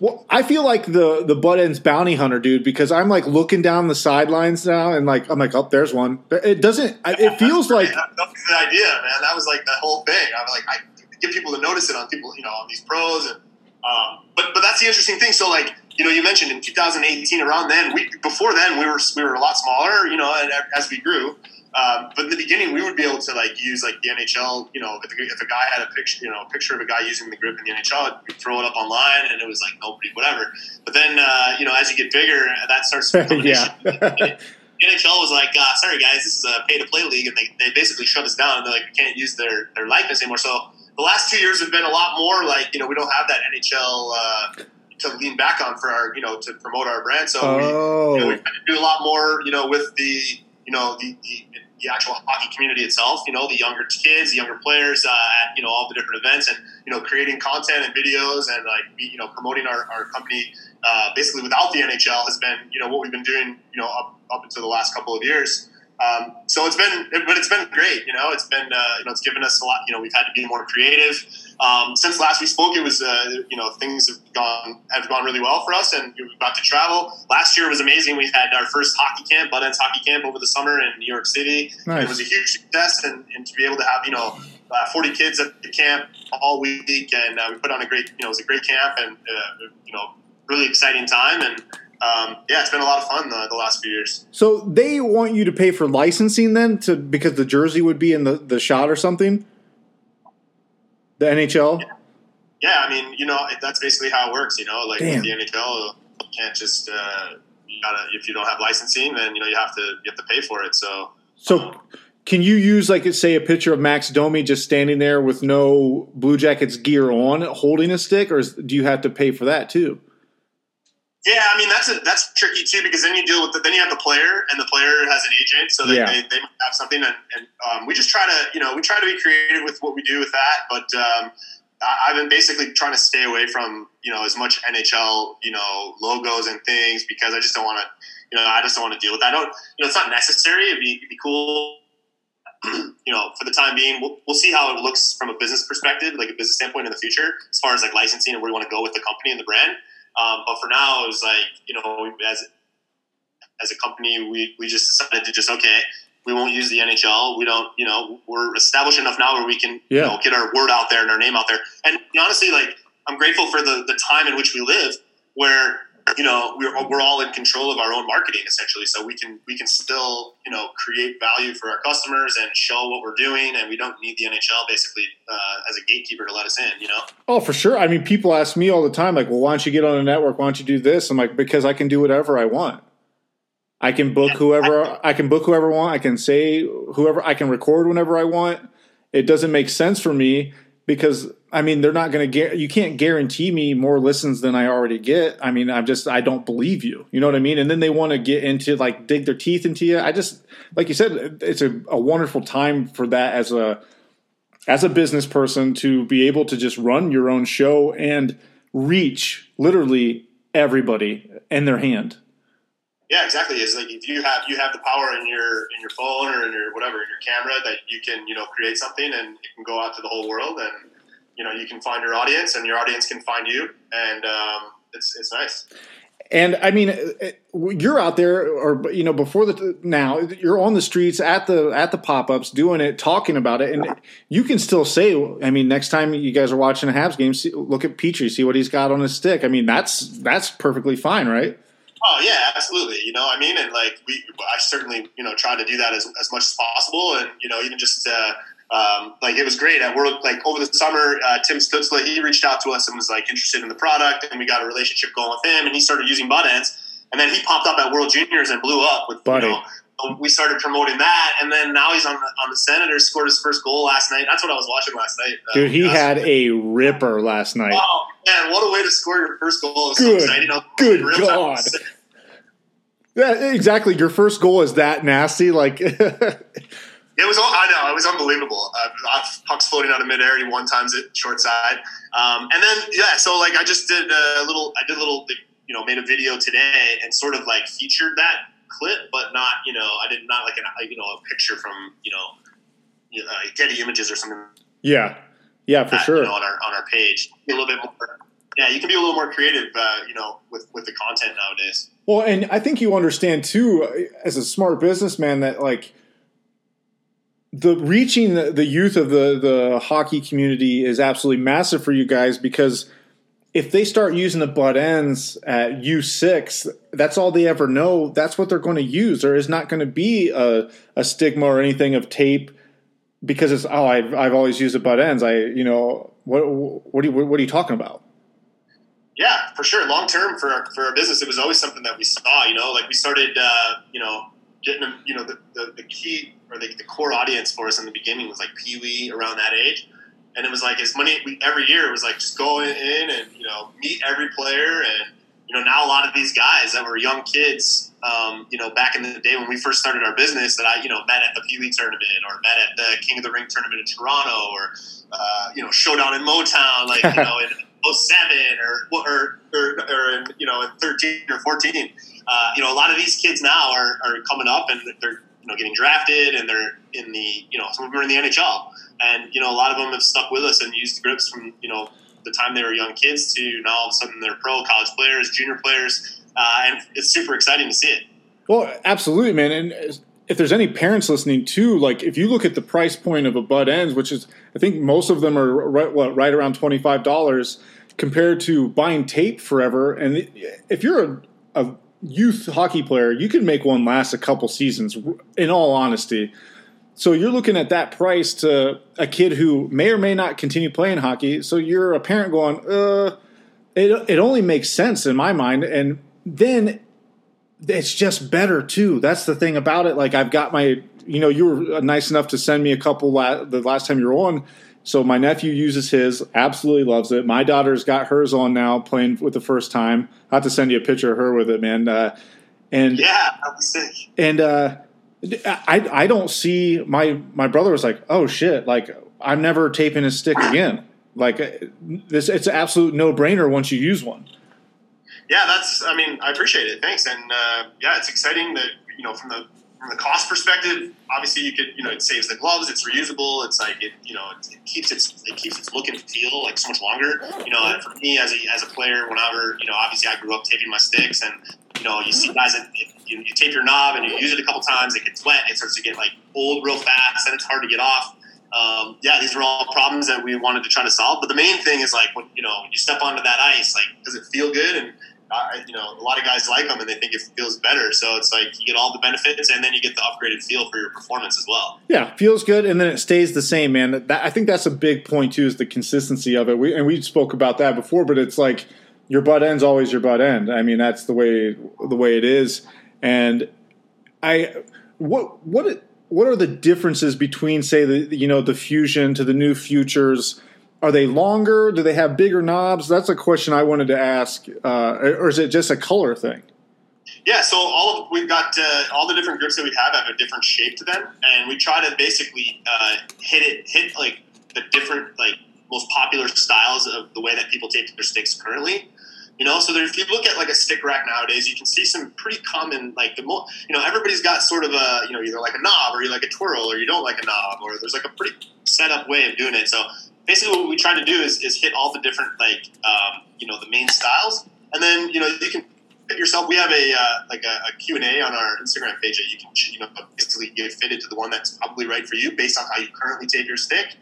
well, I feel like the the Buttendz bounty hunter, dude, because I'm like looking down the sidelines now, and like I'm like, oh, there's one. It doesn't. It feels like that, that was the idea, man. That was like the whole thing. I was like, I get people to notice it on people, you know, on these pros, and um, but but that's the interesting thing. So like, you know, you mentioned in 2018, around then, we before then we were we were a lot smaller, you know, and as we grew. Um, but in the beginning, we would be able to like use like the NHL. You know, if a, if a guy had a picture, you know, a picture of a guy using the grip in the NHL, we'd throw it up online, and it was like nobody, whatever. But then, uh, you know, as you get bigger, that starts to become an Yeah. issue. NHL was like, uh, sorry guys, this is a pay to play league, and they, they basically shut us down. And They're like, we can't use their, their likeness anymore. So the last two years have been a lot more like, you know, we don't have that NHL uh, to lean back on for our, you know, to promote our brand. So we, you know, oh, we've had to do a lot more, you know, with the, you know, the, the, the actual hockey community itself, you know, the younger kids, the younger players uh, at, you know, all the different events and, you know, creating content and videos and like, you know, promoting our, our company uh, basically without the NHL has been, you know, what we've been doing, you know, up, up until the last couple of years. Um, so it's been, but it's been great. You know, it's been, uh, you know, it's given us a lot. You know, we've had to be more creative. Um, since last we spoke, it was, uh, you know, things have gone have gone really well for us, and we got to travel. Last year was amazing. We had our first hockey camp, Buttendz Hockey Camp, over the summer in New York City. Nice. It was a huge success, and, and to be able to have, you know, uh, 40 kids at the camp all week, and uh, we put on a great, you know, it was a great camp, and uh, you know, really exciting time, and um, yeah, it's been a lot of fun the, the last few years. so they want you to pay for licensing then to because the jersey would be in the the shot or something. The NHL. Yeah, I mean, you know, it- that's basically how it works. You know, like Damn. the NHL, you can't just uh, you gotta if you don't have licensing, then you know you have to you have to pay for it. So So can you use like say a picture of Max Domi just standing there with no Blue Jackets gear on, holding a stick, or is, do you have to pay for that too? Yeah, I mean that's a, that's tricky too because then you deal with the, then you have the player and the player has an agent, so they, Yeah. they, they might have something, and, and um, we just try to you know we try to be creative with what we do with that, but. Um, I- I've been basically trying to stay away from you know as much NHL you know logos and things because I just don't want to you know I just don't want to deal with that. I don't you know it's not necessary. It'd be, it'd be cool you know, for the time being, we'll, we'll see how it looks from a business perspective, like a business standpoint in the future, as far as like licensing and where we want to go with the company and the brand. Um, but for now, it was like, you know, as as a company, we, we just decided to just okay, we won't use the NHL. We don't, you know, we're established enough now where we can, you know, get our word out there and our name out there. And honestly, like I'm grateful for the the time in which we live, where you know we're, we're all in control of our own marketing essentially so we can we can still you know create value for our customers and show what we're doing and we don't need the nhl basically uh, as a gatekeeper to let us in you know Oh, for sure. I mean, people ask me all the time, like, well, why don't you get on a network? Why don't you do this? I'm like, because I can do whatever I want. I can book whoever I can book whoever I want. I can say whoever I can record whenever I want. It doesn't make sense for me because I mean they're not going to get. You can't guarantee me more listens than I already get. I mean I'm just I don't believe you. You know what I mean? And then they want to get into like dig their teeth into you. I just like you said, it's a, a wonderful time for that as a as a business person to be able to just run your own show and reach literally everybody in their hand. Yeah exactly it's like if you have you have the power in your in your phone or in your whatever in your camera that you can you know create something and it can go out to the whole world and you know you can find your audience and your audience can find you and um, it's it's nice and I mean, you're out there, or you know, before the now, you're on the streets at the at the pop ups, doing it, talking about it, and you can still say, I mean, next time you guys are watching a Habs game, see, look at Petry, see what he's got on his stick. I mean, that's that's perfectly fine, right? Oh yeah, absolutely. You know, I mean, and like we, I certainly, you know, try to do that as, as much as possible, and you know, even just uh, um, like it was great at World. Like over the summer, uh, Tim Stützle he reached out to us and was like interested in the product, and we got a relationship going with him, and he started using Buttendz, and then he popped up at World Juniors and blew up with Buddy. you know. We started promoting that, and then now he's on the on the Senators. Scored his first goal last night. That's what I was watching last night. Uh, Dude, he that's- had a ripper last night. Oh man, what a way to score your first goal! Good- so exciting. Good in real time, I God. Yeah, exactly. Your first goal is that nasty, like. It was. I know. It was unbelievable. Uh, pucks floating out of midair. He one times it short side, um, and then yeah. So like I just did a little. I did a little. You know, made a video today and sort of like featured that clip, but not. You know, I did not like an you know a picture from you know, you know uh, Getty Images or something. yeah, yeah, for that, sure. You know, on our on our page, a little bit more. Yeah, you can be a little more creative. Uh, you know, with with the content nowadays. Well, and I think you understand too, uh, as a smart businessman, that like the reaching the, the youth of the the hockey community is absolutely massive for you guys because if they start using the Buttendz at U six, that's all they ever know. That's what they're going to use. There is not going to be a, a stigma or anything of tape because it's oh I've I've always used the Buttendz. I you know what what are you what are you talking about? Yeah, for sure. Long term for our, for our business, it was always something that we saw. You know, like we started, uh, you know, getting. You know, the, the, the key or the, the core audience for us in the beginning was like Pee Wee around that age, and it was like as money we, every year. It was like just go in and you know meet every player, and you know now a lot of these guys that were young kids. Um, you know, back in the day when we first started our business, that I you know met at the Pee Wee tournament or met at the King of the Ring tournament in Toronto or uh, you know Showdown in Motown, like you know in 07 or or or, or in, you know in 13 or 14. Uh, you know, a lot of these kids now are, are coming up and they're you know getting drafted and they're in the you know some of them are in the NHL and you know a lot of them have stuck with us and used the grips from you know the time they were young kids to now all of a sudden they're pro college players, junior players, uh, and it's super exciting to see it. Well, absolutely, man. And if there's any parents listening too, like if you look at the price point of a Buttendz, which is I think most of them are right, what right around twenty five dollars compared to buying tape forever. And if you're a, a youth hockey player, you can make one last a couple seasons. In all honesty. So you're looking at that price to a kid who may or may not continue playing hockey. So you're a parent going, uh, it, it only makes sense in my mind. And then it's just better too. That's the thing about it. Like I've got my, you know, you were nice enough to send me a couple la- the last time you were on. So my nephew uses his, absolutely loves it. My daughter's got hers on now, playing with the first time. I have to send you a picture of her with it, man. Uh, and Yeah, that was sick. and uh, I I don't see my my brother was like, oh shit, like I'm never taping his stick again. Like this, it's an absolute no brainer once you use one. Yeah, that's. I mean, I appreciate it. Thanks, and uh, yeah, it's exciting that you know from the from the cost perspective. Obviously, you could you know it saves the gloves. It's reusable. It's like it you know it, it keeps its it keeps its look and feel like so much longer. You know, and for me as a as a player, whenever you know obviously I grew up taping my sticks, and you know you see guys that you, you tape your knob and you use it a couple times, it gets wet, it starts to get like old real fast, and it's hard to get off. Um, yeah, these are all problems that we wanted to try to solve. But the main thing is like when you know when you step onto that ice, like does it feel good? And uh, you know, a lot of guys like them and they think it feels better. So it's like you get all the benefits and then you get the upgraded feel for your performance as well. Yeah, feels good, and then it stays the same, man. That, I think that's a big point too, is the consistency of it. We, and we spoke about that before, but it's like your butt end's always your butt end. I mean, that's the way the way it is. And I, what what what are the differences between, say, the you know the fusion to the new futures? Are they longer? Do they have bigger knobs? That's a question I wanted to ask. Uh, or is it just a color thing? Yeah, so all of, we've got uh, all the different grips that we have have a different shape to them, and we try to basically uh, hit it, hit like the different like most popular styles of the way that people tape their sticks currently. You know, so there, if you look at like a stick rack nowadays, you can see some pretty common like the mo- you know everybody's got sort of a you know either like a knob or you like a twirl or you don't like a knob or there's like a pretty set up way of doing it. So basically, what we try to do is, is hit all the different like um, you know the main styles, and then you know you can fit yourself. We have a uh, like a, a Q and A on our Instagram page that you can you know basically get fitted to the one that's probably right for you based on how you currently tape your stick.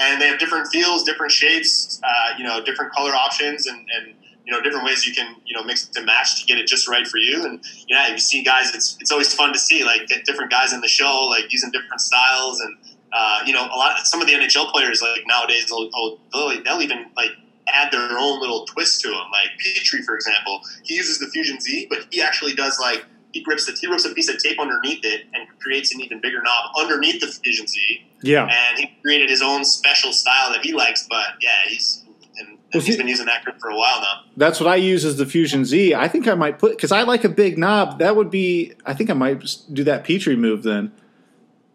And they have different feels, different shapes, uh, you know, different color options, and, and you know different ways you can you know mix and match to get it just right for you. And yeah, you see guys, it's it's always fun to see like different guys in the show like using different styles and. Uh, you know, a lot. Some of the NHL players, like nowadays, they'll, they'll, they'll even like add their own little twist to them. Like Petry, for example, he uses the Fusion Z, but he actually does like he grips the he rips a piece of tape underneath it and creates an even bigger knob underneath the Fusion Z. Yeah, and he created his own special style that he likes. But yeah, he's and, and he's been using that grip for a while now. That's what I use as the Fusion Z. I think I might put because I like a big knob. That would be. I think I might do that Petry move then.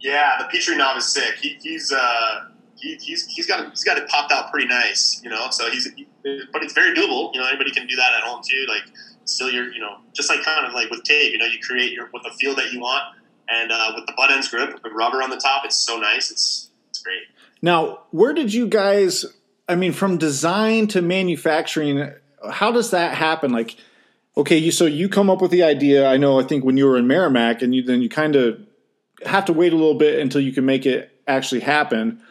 Yeah, the Petry knob is sick. He, he's uh, he, he's he's got it, he's got it popped out pretty nice, you know. So he's he, but it's very doable. You know, anybody can do that at home too. Like still, you're you know just like kind of like with tape. You know, you create your with the feel that you want, and uh, with the butt ends grip with rubber on the top, it's so nice. It's it's great. Now, where did you guys? I mean, from design to manufacturing, how does that happen? Like, okay, you so you come up with the idea. I know. I think when you were in Merrimack, and you then you kind of have to wait a little bit until you can make it actually happen.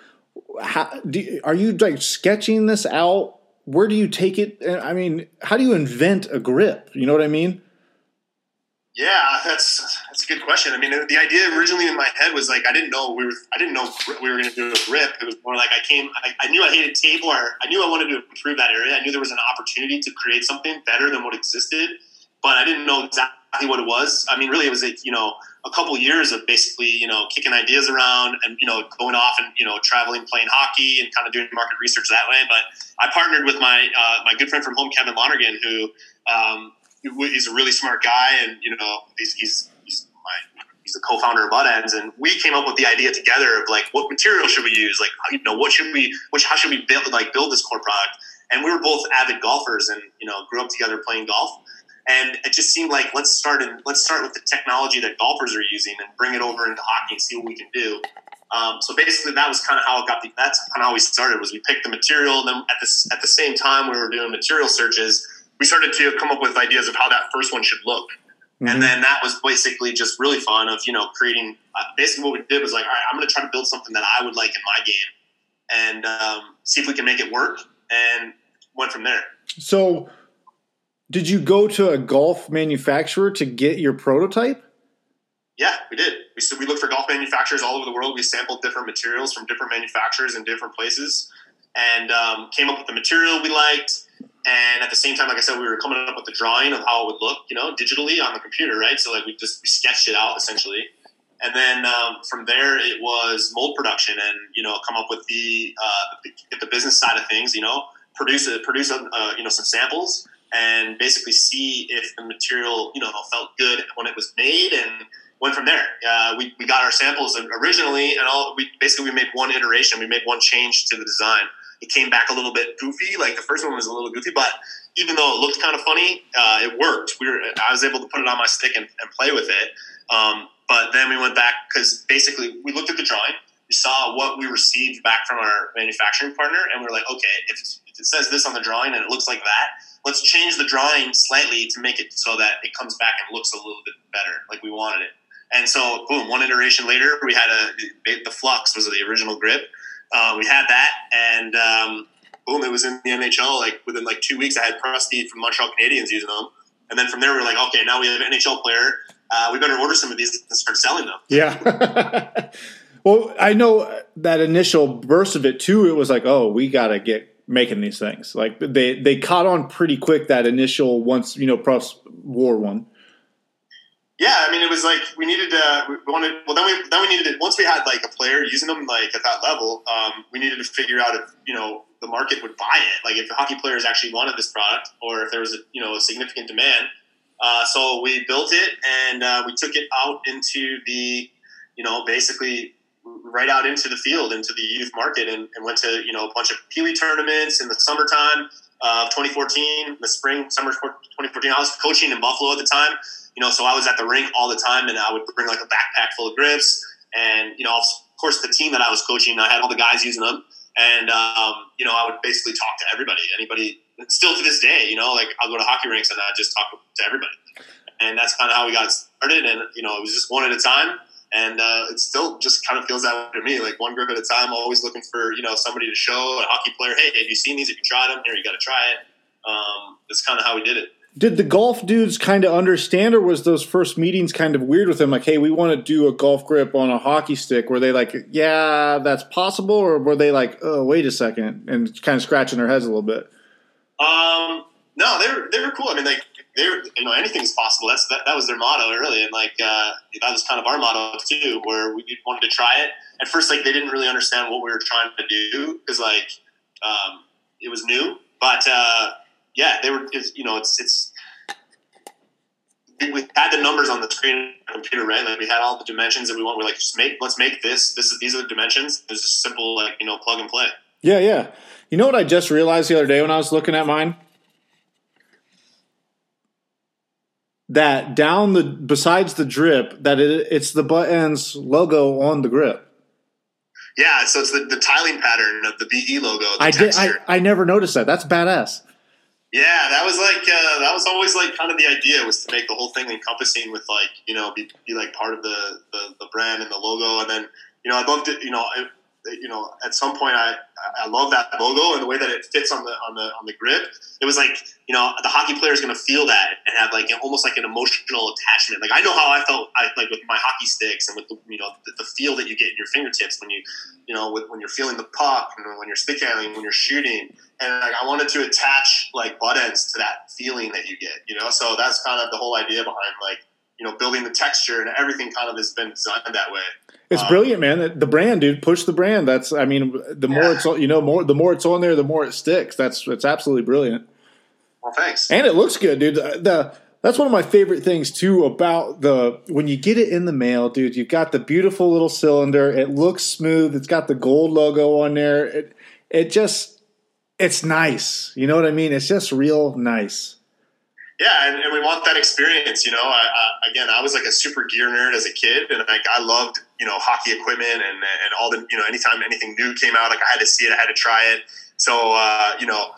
How, do, are you like sketching this out? Where do you take it? I mean, how do you invent a grip? You know what I mean? Yeah, that's that's a good question. I mean, the idea originally in my head was like I didn't know we were I didn't know we were going to do a grip. It was more like I came I, I, knew I hated or I knew I wanted to improve that area. I knew there was an opportunity to create something better than what existed, but I didn't know exactly what it was. I mean, really, it was like you know a couple years of basically, you know, kicking ideas around and, you know, going off and, you know, traveling, playing hockey and kind of doing market research that way. But I partnered with my, uh, my good friend from home, Kevin Lonergan, who, um, is a really smart guy. And, you know, he's, he's, he's my, he's the co-founder of Buttendz. And we came up with the idea together of like, what material should we use? Like, you know, what should we, which, how should we build, like build this core product? And we were both avid golfers and, you know, grew up together playing golf and it just seemed like let's start in, let's start with the technology that golfers are using and bring it over into hockey and see what we can do. Um, so basically, that was kind of how it got. The, that's kind of how we started. Was we picked the material, and then at the at the same time we were doing material searches, we started to come up with ideas of how that first one should look. Mm-hmm. And then that was basically just really fun of you know creating. Uh, basically, what we did was like, all right, I'm going to try to build something that I would like in my game, and um, see if we can make it work. And went from there. So did you go to a golf manufacturer to get your prototype? Yeah, we did. We so we looked for golf manufacturers all over the world. We sampled different materials from different manufacturers in different places, and um, came up with the material we liked. And at the same time, like I said, we were coming up with the drawing of how it would look, you know, digitally on the computer, right? So like we just we sketched it out essentially, and then um, from there it was mold production, and you know, come up with the uh, get the business side of things, you know, produce a, produce a, uh, you know some samples and basically see if the material, you know, felt good when it was made and went from there. Uh, we, we got our samples originally and all we basically we made one iteration. We made one change to the design. It came back a little bit goofy. Like the first one was a little goofy, but even though it looked kind of funny, uh, it worked. We were, I was able to put it on my stick and, and play with it. Um, but then we went back because basically we looked at the drawing, we saw what we received back from our manufacturing partner, and we were like, okay, if, if it says this on the drawing and it looks like that, let's change the drawing slightly to make it so that it comes back and looks a little bit better, like we wanted it. And so, boom, one iteration later, we had a the Flux was the original grip. Uh, we had that, and um, boom, it was in the NHL. Like within like two weeks, I had Prusty from Montreal Canadiens using them, and then from there, we were like, okay, now we have an NHL player. Uh, we better order some of these and start selling them. Yeah. well, I know that initial burst of it too. It was like, oh, we got to get making these things. Like they they caught on pretty quick that initial once you know Prus war one. Yeah, I mean it was like we needed to we wanted well then we then we needed to once we had like a player using them like at that level um, we needed to figure out if you know the market would buy it like if the hockey players actually wanted this product or if there was a you know a significant demand. Uh, so we built it and uh, we took it out into the you know basically right out into the field, into the youth market, and, and went to you know a bunch of Pee Wee tournaments in the summertime of 2014, the spring summer 2014. I was coaching in Buffalo at the time, you know, so I was at the rink all the time, and I would bring like a backpack full of grips, and you know, of course, the team that I was coaching, I had all the guys using them, and um, you know, I would basically talk to everybody, anybody still to this day, you know, like I'll go to hockey rinks and I just talk to everybody, and that's kind of how we got started. And you know, it was just one at a time, and uh, it still just kind of feels that way to me, like one grip at a time. Always looking for you know somebody to show a hockey player, hey, have you seen these? Have you tried them? Here, you got to try it. Um, that's kind of how we did it. Did the golf dudes kind of understand, or was those first meetings kind of weird with them? Like, hey, we want to do a golf grip on a hockey stick. Were they like, yeah, that's possible, or were they like, oh, wait a second, and kind of scratching their heads a little bit? Um, no, they were they were cool. I mean, like they you know, anything's possible. That's that, that was their motto, really, and like uh, that was kind of our motto too, where we wanted to try it. At first, like they didn't really understand what we were trying to do because like um, it was new, but uh, yeah, they were. You know, it's it's. We had the numbers on the screen computer, right? Like we had all the dimensions that we want. We're like, just make, let's make this. This is these are the dimensions. It's just simple, like you know, plug and play. Yeah, yeah. You know what I just realized the other day when I was looking at mine? That down the besides the drip, that it, it's the Buttendz logo on the grip. Yeah, so it's the, the tiling pattern of the BE logo. The I did. I. I never noticed that. That's badass. Yeah, that was like uh, that was always like kind of the idea was to make the whole thing encompassing with like you know be, be like part of the, the the brand and the logo, and then you know I'd love to you know I, you know at some point I I love that logo and the way that it fits on the on the on the grip. It was like you know the hockey player is going to feel that and have like almost like an emotional attachment. Like I know how I felt I, like with my hockey sticks and with the, you know the, the feel that you get in your fingertips when you you know with, when you're feeling the puck and when you're stick handling when you're shooting and like I wanted to attach like Buttendz to that feeling that you get, you know. So that's kind of the whole idea behind like you know building the texture and everything kind of has been designed that way. It's Um, brilliant, man. The brand, dude, push the brand. That's, I mean, the more Yeah. it's, you know, more the more it's on there, the more it sticks. That's it's absolutely brilliant, Well, thanks. and it looks good, dude. The, the that's one of my favorite things too about the when you get it in the mail, dude. You've got the beautiful little cylinder. It looks smooth. It's got the gold logo on there. It it just it's nice. You know what I mean? It's just real nice. Yeah, and, and we want that experience. You know, I, I, again, I was like a super gear nerd as a kid, and like I loved you know hockey equipment and and all the you know anytime anything new came out, like I had to see it, I had to try it. So uh, you know,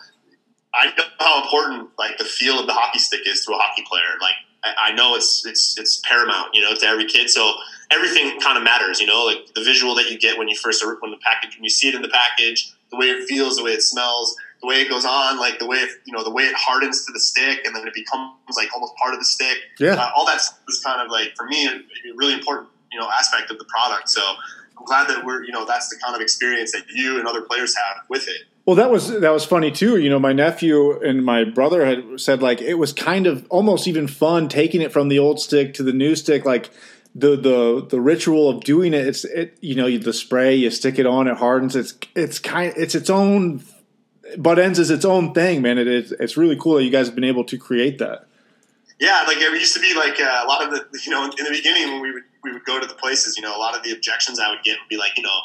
I know how important like the feel of the hockey stick is to a hockey player. Like I, I know it's it's it's paramount, you know, to every kid. So everything kind of matters, you know, like the visual that you get when you first when the package when you see it in the package, the way it feels, the way it smells, the way it goes on, like the way it, you know the way it hardens to the stick, and then it becomes like almost part of the stick. Yeah. Uh, all that stuff is kind of like for me really important you know aspect of the product. So I'm glad that we're you know that's the kind of experience that you and other players have with it. Well, that was that was funny too. You know, my nephew and my brother had said like it was kind of almost even fun taking it from the old stick to the new stick. Like the the the ritual of doing it. It's it you know the spray you stick it on it hardens. It's it's kind it's its own. Buttendz is its own thing, man. It is it's really cool that you guys have been able to create that. Yeah, like it used to be like uh, a lot of the you know in the beginning when we would we would go to the places, you know, a lot of the objections I would get would be like, you know,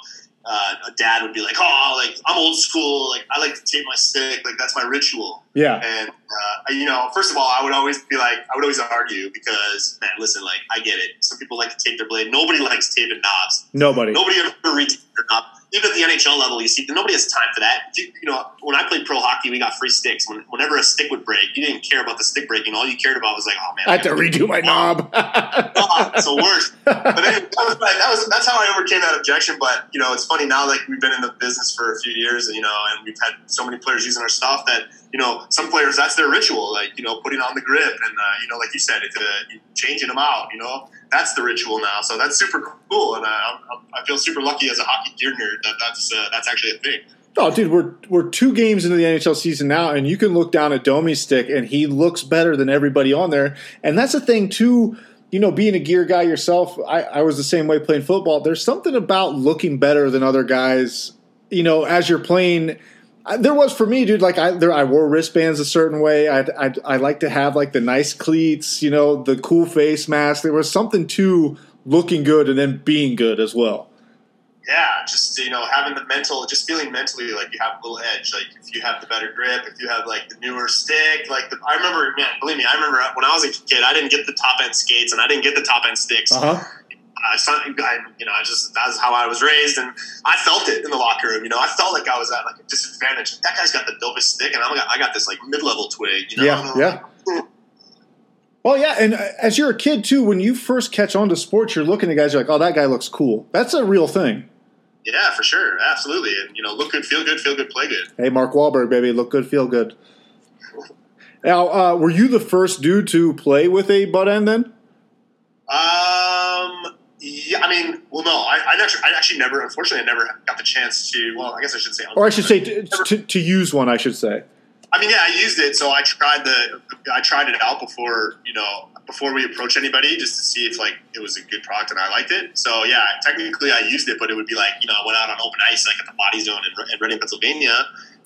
uh, a dad would be like, oh, like I'm old school, like I like to tape my stick, like that's my ritual. Yeah, And uh, you know, first of all, I would always be like, I would always argue because man, listen, like I get it. Some people like to tape their blade. Nobody likes taping knobs. nobody. Nobody ever retaped their knob. Even at the NHL level, you see, nobody has time for that. You, you know, when I played pro hockey, we got free sticks. When, whenever a stick would break, you didn't care about the stick breaking. All you cared about was like, oh man, I have to redo my knob. oh, it's the worst. But anyway, that was, that was that's how I overcame that objection. But you know, it's funny now. Like we've been in the business for a few years, and you know, and we've had so many players using our stuff that you know, some players that's their ritual, like you know, putting on the grip and uh, you know, like you said, it's uh, changing them out. You know, that's the ritual now. So that's super cool, and uh, I'm, I feel super lucky as a hockey gear nerd that that's uh, that's actually a thing. Oh, dude, we're we're two games into the NHL season now, and you can look down at Domi's stick, and he looks better than everybody on there. And that's the thing too. You know, being a gear guy yourself, I, I was the same way playing football. There's something about looking better than other guys. You know, as you're playing, I- there was for me, dude. Like I, there, I wore wristbands a certain way. I, I, I like to have like the nice cleats. You know, the cool face mask. There was something to looking good and then being good as well. Yeah, just you know, having the mental, just feeling mentally like you have a little edge. Like if you have the better grip, if you have like the newer stick, like the, I remember, man, believe me, I remember when I was a kid, I didn't get the top end skates and I didn't get the top end sticks. Uh huh. I, I, you know, I just that's how I was raised, and I felt it in the locker room. You know, I felt like I was at like a disadvantage. That guy's got the dopest stick, and I'm got, I got this like mid level twig. You know? Yeah, yeah. Well, yeah, and uh, as you're a kid too, when you first catch on to sports, you're looking at guys, you're like, oh, that guy looks cool. That's a real thing. Yeah, for sure, absolutely, and you know, look good, feel good, feel good, play good. Hey, Mark Wahlberg, baby, look good, feel good. Now, uh, were you the first dude to play with a butt end then? Um, yeah, I mean, well, no, I, I actually, I actually never, unfortunately, I never got the chance to. Well, I guess I should say, Or I should say, to, to, to use one, I should say. I mean, yeah, I used it, so I tried the, I tried it out before, you know, before we approached anybody, just to see if like it was a good product and I liked it. So yeah, technically I used it, but it would be like, you know, I went out on open ice, like at the Body Zone in, in Reading, Pennsylvania,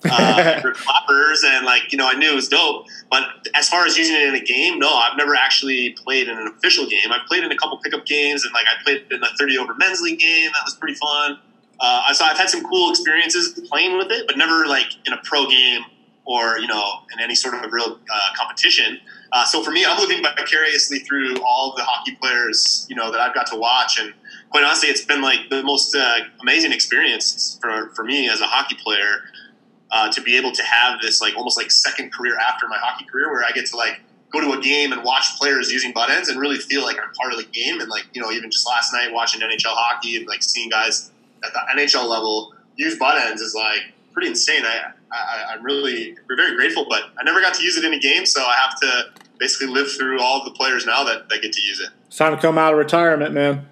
uh, clappers, and like, you know, I knew it was dope. But as far as using it in a game, no, I've never actually played in an official game. I played in a couple pickup games, and like I played in a 30 over men's league game. That was pretty fun. Uh, so I've had some cool experiences playing with it, but never like in a pro game or you know in any sort of real uh, competition. Uh, so for me, I'm living vicariously through all the hockey players you know that I've got to watch, and quite honestly, it's been like the most uh, amazing experience for for me as a hockey player uh, to be able to have this like almost like second career after my hockey career, where I get to like go to a game and watch players using Buttendz and really feel like I'm part of the game. And like you know, even just last night watching NHL hockey and like seeing guys at the NHL level use Buttendz is like pretty insane. I, I I'm really we're very grateful, but I never got to use it in a game, so I have to basically live through all of the players now that, that get to use it. It's time to come out of retirement, man.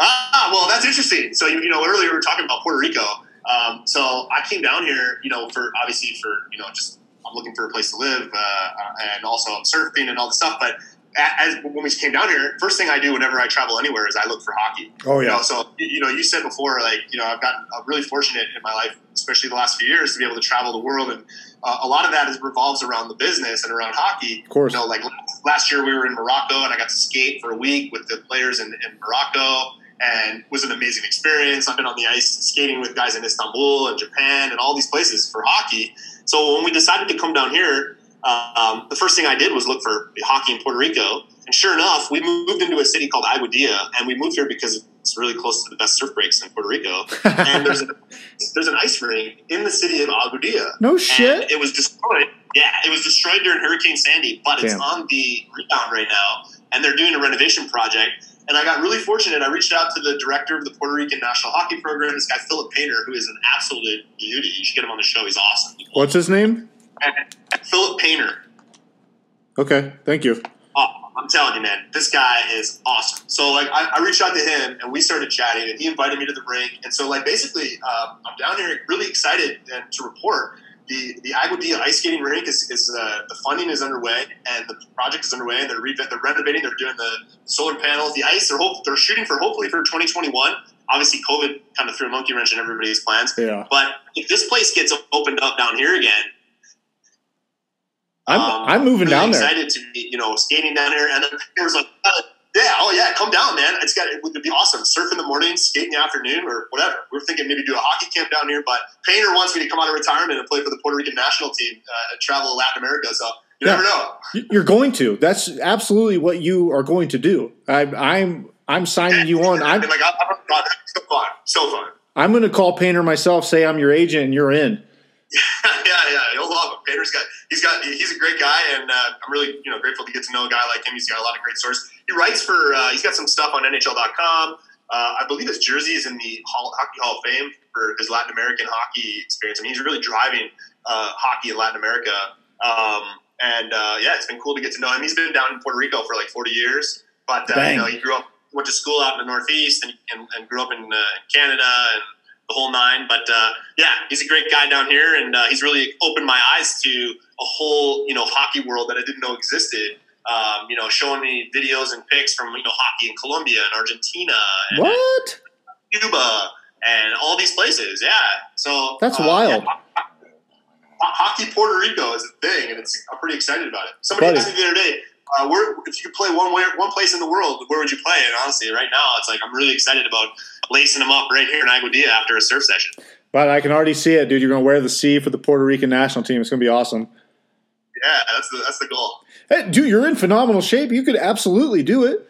Ah, well, that's interesting. So you, you know, earlier we were talking about Puerto Rico. Um, so I came down here, you know, for obviously for you know just I'm looking for a place to live, uh, and also I'm surfing and all this stuff. But as when we came down here, first thing I do whenever I travel anywhere is I look for hockey. Oh, You yeah. know, so you know, you said before, like you know, I've gotten uh, really fortunate in my life, especially the last few years, to be able to travel the world, and uh, a lot of that is revolves around the business and around hockey. Of course. You know, like last year we were in Morocco, and I got to skate for a week with the players in, in Morocco, and it was an amazing experience. I've been on the ice skating with guys in Istanbul and Japan and all these places for hockey. So when we decided to come down here, um, the first thing I did was look for hockey in Puerto Rico. And sure enough, we moved into a city called Aguadilla, and we moved here because it's really close to the best surf breaks in Puerto Rico. and there's a, there's an ice rink in the city of Aguadilla. No And shit. it was destroyed. Yeah, it was destroyed during Hurricane Sandy, but it's Damn. on the rebound right now, and they're doing a renovation project. And I got really fortunate. I reached out to the director of the Puerto Rican National Hockey Program, this guy Philip Painter, who is an absolute beauty. You should get him on the show. He's awesome. What's his name? Philip Painter. Okay, thank you. Oh, I'm telling you, man, this guy is awesome. So like, I, I reached out to him and we started chatting, and he invited me to the rink. And so like, basically, um, I'm down here really excited and to report the the Aguadilla ice skating rink is, is uh, the funding is underway and the project is underway and they're re- they're renovating. They're doing the solar panels, the ice. They're hope they're shooting for hopefully for 2021. Obviously, COVID kind of threw a monkey wrench in everybody's plans. Yeah. But if this place gets opened up down here again, I'm um, I'm moving really down there. Excited to be, you know, skating down here, and then was like, yeah, oh yeah, come down, man. It's got it would be awesome. Surf in the morning, skate in the afternoon, or whatever. We are thinking maybe do a hockey camp down here, but Painter wants me to come out of retirement and play for the Puerto Rican national team, uh, and travel to Latin America. So you Yeah. never know. You're going to. That's absolutely what you are going to do. I, I'm I'm signing you on. I'm like, I'm, I'm, so fun, so fun. I'm going to call Painter myself. Say I'm your agent, and you're in. yeah, yeah, he'll love him. Painter's got he's got he's a great guy, and uh, I'm really you know grateful to get to know a guy like him. He's got a lot of great sources. He writes for uh, he's got some stuff on NHL.com. Uh, I believe his jersey is in the Hall, Hockey Hall of Fame for his Latin American hockey experience. I mean, he's really driving uh, hockey in Latin America. Um, and uh, yeah, it's been cool to get to know him. He's been down in Puerto Rico for like 40 years, but uh, you know he grew up, went to school out in the Northeast, and, and, and grew up in, uh, Canada and the whole nine. But uh, yeah, he's a great guy down here, and uh, he's really opened my eyes to a whole you know hockey world that I didn't know existed. Um, you know, showing me videos and pics from you know hockey in Colombia and Argentina and What? Cuba and all these places. Yeah, so That's uh, wild. yeah, ho- ho- hockey Puerto Rico is a thing, and it's I'm pretty excited about it. Somebody Buddy. asked me the other day, uh, where if you could play one way, one place in the world, where would you play? And honestly, right now, it's like I'm really excited about lacing them up right here in Aguadilla after a surf session. But I can already see it, dude. You're going to wear the C for the Puerto Rican national team. It's going to be awesome. Yeah, that's the that's the goal. Hey, dude, you're in phenomenal shape. You could absolutely do it.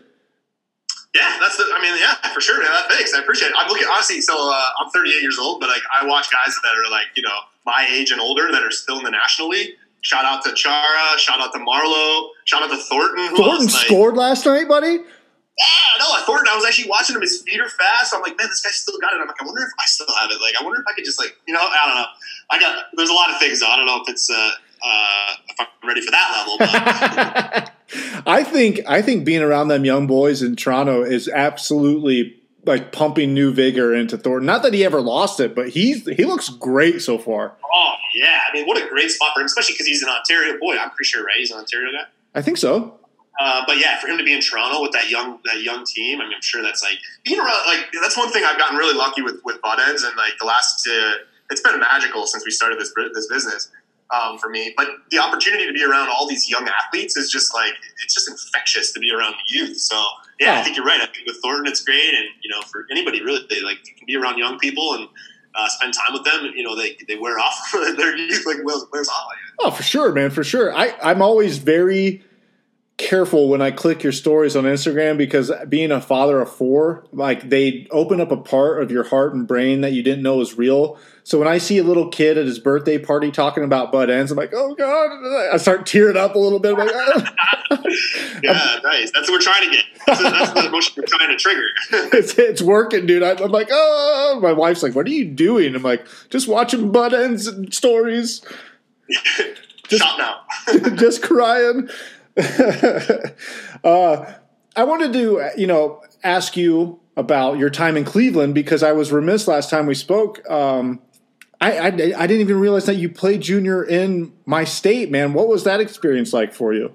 Yeah, that's the. I mean, yeah, for sure. Man, that, thanks, I appreciate it. I'm looking honestly. So uh, I'm 38 years old, but like I watch guys that are like you know my age and older that are still in the National League. Shout out to Chara. Shout out to Marleau. Shout out to Thornton. Who Thornton else? Like, scored last night, buddy. Yeah, no, Thornton. I was actually watching him. His feet are fast. I'm like, man, this guy still got it. I'm like, I wonder if I still have it. Like, I wonder if I could just like, you know, I don't know. I got. There's a lot of things. Though. I don't know if it's uh, uh, if I'm ready for that level. I think I think being around them young boys in Toronto is absolutely like pumping new vigor into Thornton. Not that he ever lost it, but he's he looks great so far. oh yeah, I mean, what a great spot for him, especially because he's an Ontario boy. I'm pretty sure, right? He's an Ontario guy. I think so. Uh, but yeah, for him to be in Toronto with that young that young team, I mean, I'm sure that's like being around. Like that's one thing I've gotten really lucky with with Buttendz, and like the last, uh, it's been magical since we started this this business um, for me. But the opportunity to be around all these young athletes is just like it's just infectious to be around the youth. So yeah, I think you're right. I think with Thornton, it's great, and you know, for anybody really, they like you can be around young people and. Uh, spend time with them, you know. They, they wear off their youth like wears off. Oh, for sure, man, for sure. I I'm always very careful when I click your stories on Instagram because being a father of four, like they open up a part of your heart and brain that you didn't know was real. So when I see a little kid at his birthday party talking about Buttendz, I'm like, oh god, I start tearing up a little bit. I'm like, "Ah." Yeah, nice. That's what we're trying to get. That's, that's the emotion we're trying to trigger. it's, it's working, dude. I, I'm like, oh, my wife's like, what are you doing? I'm like, just watching Buttendz and stories, Stop now. just crying. uh, I wanted to, you know, ask you about your time in Cleveland because I was remiss last time we spoke. Um, I, I, I didn't even realize that you played junior in my state, man. What was that experience like for you?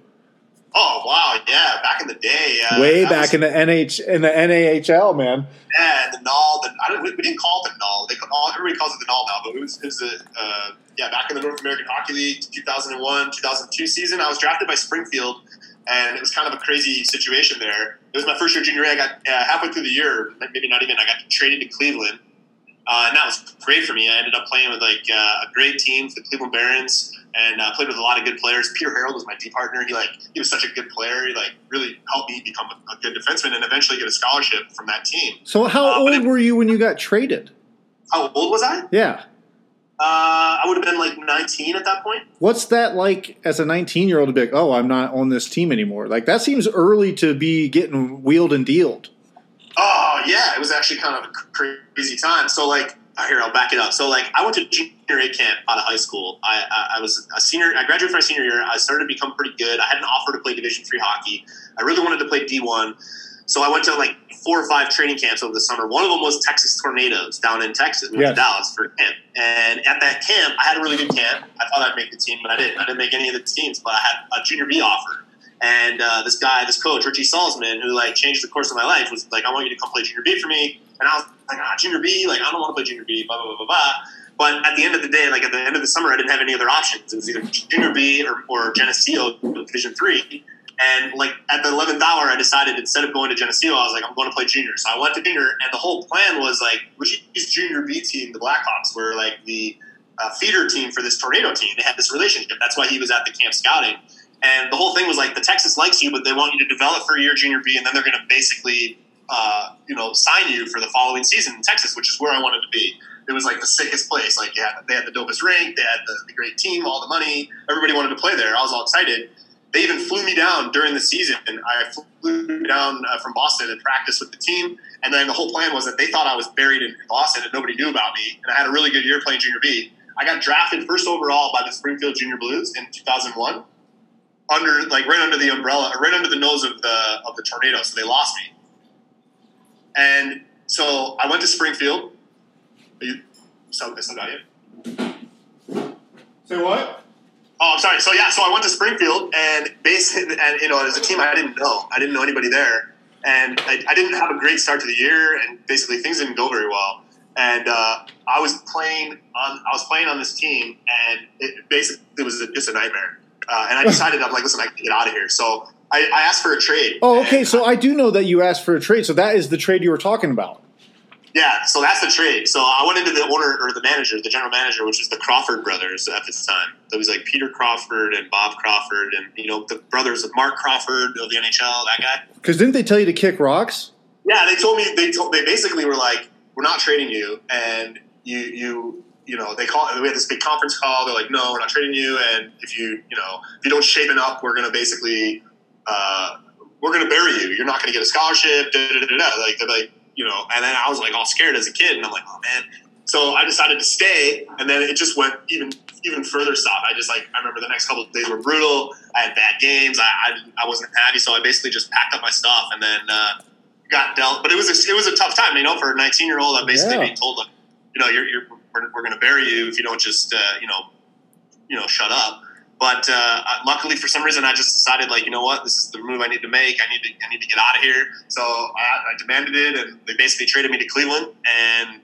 Oh wow, yeah, back in the day, uh, Way back was- in the NH in the NAHL, man. yeah, the null. The, I don't, we, we didn't call it the null. They call, everybody calls it the null now, but it was, it was the uh, yeah back in the North American Hockey League, 2001, 2002 season. I was drafted by Springfield, and it was kind of a crazy situation there. It was my first year junior A. I got uh, halfway through the year, maybe not even. I got traded to Cleveland. Uh, and that was great for me. I ended up playing with like uh, a great team, the Cleveland Barons, and uh, played with a lot of good players. Peter Harrold was my D partner. He like he was such a good player. He like really helped me become a, a good defenseman and eventually get a scholarship from that team. So how Uh, old it- were you when you got traded? How old was I? Yeah. Uh, I would have been like 19 at that point. What's that like as a 19 year old to be like, oh, I'm not on this team anymore? Like that seems early to be getting wheeled and dealed. Oh yeah, it was actually kind of a crazy time. So like, here I'll back it up. So like, I went to junior A camp out of high school. I, I, I was a senior. I graduated from my senior year. I started to become pretty good. I had an offer to play Division three hockey. I really wanted to play D one. So I went to like four or five training camps over the summer. One of them was Texas Tornadoes down in Texas. We went Yes. to Dallas for a camp. And at that camp, I had a really good camp. I thought I'd make the team, but I didn't. I didn't make any of the teams. But I had a junior B offer. And uh, this guy, this coach, Richie Salzman, who like changed the course of my life, was like, "I want you to come play junior B for me." And I was like, "Ah, junior B? Like, I don't want to play junior B." Blah blah blah blah blah. But at the end of the day, like at the end of the summer, I didn't have any other options. It was either junior B or, or Geneseo Division Three. And like at the eleventh hour, I decided instead of going to Geneseo, I was like, I'm going to play junior. So I went to junior, and the whole plan was like, Richie's junior B team, the Blackhawks, were like the uh, feeder team for this tornado team. They had this relationship. That's why he was at the camp scouting. And the whole thing was like, the Texas likes you, but they want you to develop for your junior B, and then they're going to basically, uh, you know, sign you for the following season in Texas, which is where I wanted to be. It was like the sickest place. Like, yeah, they had the dopest rink, they had the, the great team, all the money. Everybody wanted to play there. I was all excited. They even flew me down during the season. And I flew down uh, from Boston and practiced with the team. And then the whole plan was that they thought I was buried in Boston and nobody knew about me. And I had a really good year playing junior B. I got drafted first overall by the Springfield Junior Blues in 2001, under like right under the umbrella, right under the nose of the of the tornado. So they lost me. And so I went to Springfield. Are you, so got you. Say what? Oh, I'm sorry. So yeah, so I went to Springfield and basically, and you know, as a team, I didn't know, I didn't know anybody there, and I, I didn't have a great start to the year, and basically things didn't go very well. And uh, I was playing on, I was playing on this team, and it basically it was a, just a nightmare. Uh, and I decided, I'm like, listen, I can get out of here. So I, I asked for a trade. Oh, okay. So I do know that you asked for a trade. So that is the trade you were talking about. Yeah, so that's the trade. So I went into the owner or the manager, the general manager, which was the Crawford brothers at this time. It was like Peter Crawford and Bob Crawford, and you know the brothers of Marc Crawford of the NHL, that guy. Because didn't they tell you to kick rocks? Yeah, they told me they told they basically were like, we're not trading you, and you you you know they call we had this big conference call. They're like, no, we're not trading you, and if you you know if you don't shape it up, we're gonna basically uh, we're gonna bury you. You're not gonna get a scholarship. Da, da, da. Like they're like you know, and then I was like all scared as a kid, and I'm like, oh man. So I decided to stay, and then it just went even even further south. I just like I remember the next couple of days were brutal. I had bad games. I, I, I wasn't happy, so I basically just packed up my stuff and then uh, got dealt. But it was a, it was a tough time, you know, for a 19 year old. I'm basically Yeah. being told, like, you know, you're, you're we're, we're going to bury you if you don't just uh, you know you know shut up. But uh, luckily, for some reason, I just decided, like, you know what, this is the move I need to make. I need to, I need to get out of here. So I, I demanded it, and they basically traded me to Cleveland. And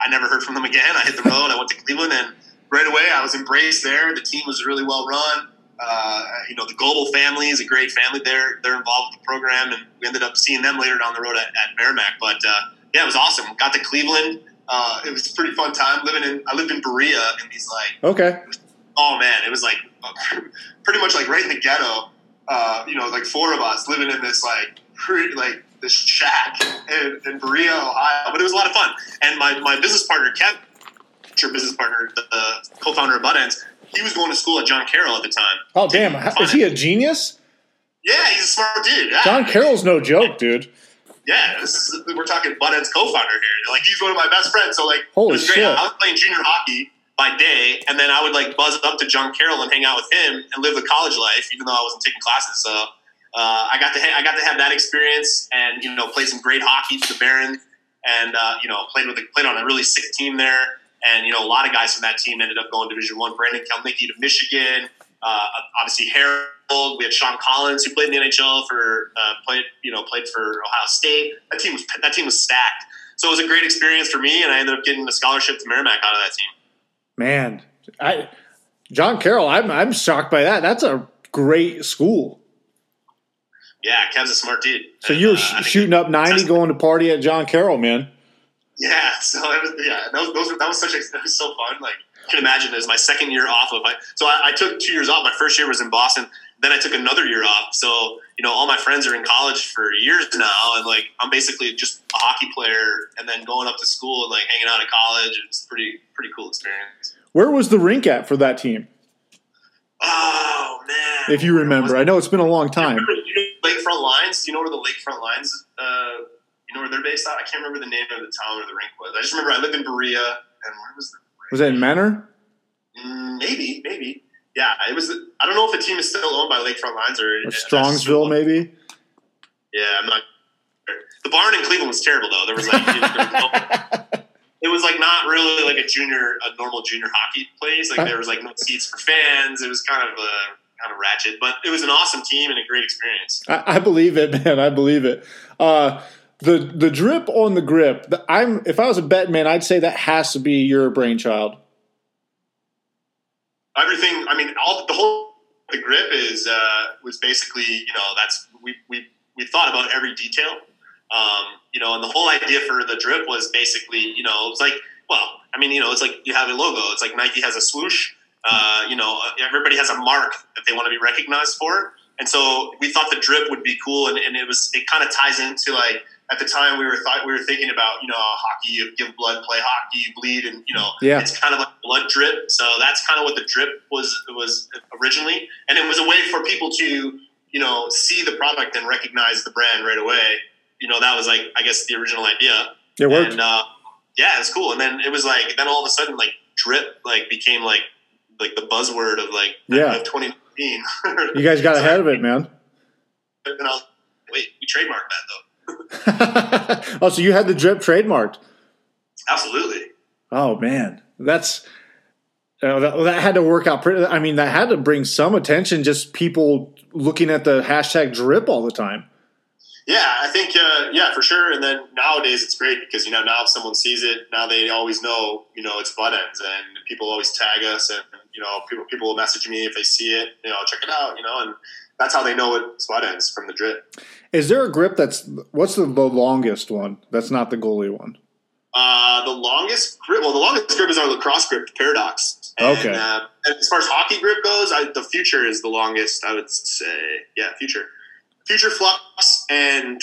I never heard from them again. I hit the road. I went to Cleveland, and right away, I was embraced there. The team was really well run. Uh, you know, the Global family is a great family. They're they're involved with the program, and we ended up seeing them later down the road at, at Merrimack. But uh, yeah, it was awesome. Got to Cleveland. Uh, it was a pretty fun time living in. I lived in Berea in these like Okay. Oh man, it was like pretty much like right in the ghetto. Uh, you know, like four of us living in this like pretty, like this shack in, in Berea, Ohio. But it was a lot of fun. And my, my business partner, Kev, your business partner, the, the co-founder of Buttendz, he was going to school at John Carroll at the time. Oh damn! Is he a genius? Yeah, he's a smart dude. Yeah. John Carroll's no joke, dude. Yeah, this is, we're talking Buttendz co-founder here. Like he's one of my best friends. So like, Holy it was great. shit. I was playing junior hockey by day, and then I would like buzz up to John Carroll and hang out with him and live the college life, even though I wasn't taking classes. So uh, I got to ha- I got to have that experience, and you know, play some great hockey for the Barons, and uh, you know, played with a, played on a really sick team there. And you know, a lot of guys from that team ended up going Division One. Brandon Kaleniecki to Michigan. Uh, obviously, Harrold. We had Sean Collins, who played in the NHL for uh, played you know played for Ohio State. That team was that team was stacked. So it was a great experience for me, and I ended up getting a scholarship to Merrimack out of that team. Man, I John Carroll. I'm I'm shocked by that. That's a great school. Yeah, Kev's a smart dude. So you were uh, sh- shooting up ninety, going to party at John Carroll, man. Yeah, so it was yeah, that was, those that was such a that was so fun. Like you can imagine, it was my second year off of. I, so I, I took two years off. My first year was in Boston. Then I took another year off. So you know, all my friends are in college for years now, and like I'm basically just a hockey player, and then going up to school and like hanging out at college. It's pretty pretty cool experience. Where was the rink at for that team? Oh man! If you remember, I know it's been a long time. Lakefront Lines. Do you know where the Lakefront Lines? Uh, you know where they're based out? I can't remember the name of the town where the rink was. I just remember I lived in Berea, and where was the rink? Was that in Manor? Mm, maybe, maybe. Yeah, it was. I don't know if the team is still owned by Lakefront Lines or Or Strongsville, maybe. Yeah, I'm not. sure. The barn in Cleveland was terrible though. There was like there was no- it was like not really like a junior, a normal junior hockey place. Like there was like no seats for fans. It was kind of a kind of ratchet, but it was an awesome team and a great experience. I, I believe it, man. I believe it. Uh, the the drip on the grip. The, I'm if I was a bet man, I'd say that has to be your brainchild. everything. I mean, all the whole the grip is uh, was basically you know that's we we we thought about every detail. Um, you know, and the whole idea for the drip was basically you know it's like well, I mean you know it's like you have a logo. It's like Nike has a swoosh. Uh, you know, everybody has a mark that they want to be recognized for. And so we thought the drip would be cool, and, and it was it kind of ties into like at the time we were thought we were thinking about you know hockey, you give blood, play hockey, you bleed, and you know Yeah. it's kind of like blood drip. So that's kind of what the drip was was originally, and it was a way for people to you know see the product and recognize the brand right away. You know that was like I guess the original idea, It worked. and uh, yeah, it's cool. And then it was like then all of a sudden like drip like became like like the buzzword of like Yeah. of 2019. You guys got ahead of it, man. And I was, wait, we trademarked that though. oh, so you had the drip trademarked. Absolutely. Oh man, that's uh, that, that had to work out pretty. I mean, that had to bring some attention. Just people looking at the hashtag drip all the time. Yeah, I think uh, yeah for sure. And then nowadays it's great because you know now if someone sees it, now they always know you know it's Buttendz, and people always tag us, and you know people people will message me if they see it, you know check it out, you know, and that's how they know it's Buttendz from the drip. Is there a grip that's what's the, the longest one? That's not the goalie one. Uh, the longest grip, well, the longest grip is our lacrosse grip, Paradox. And, Okay. Uh, and as far as hockey grip goes, I, the Future is the longest. I would say, yeah, Future, Future Flux, and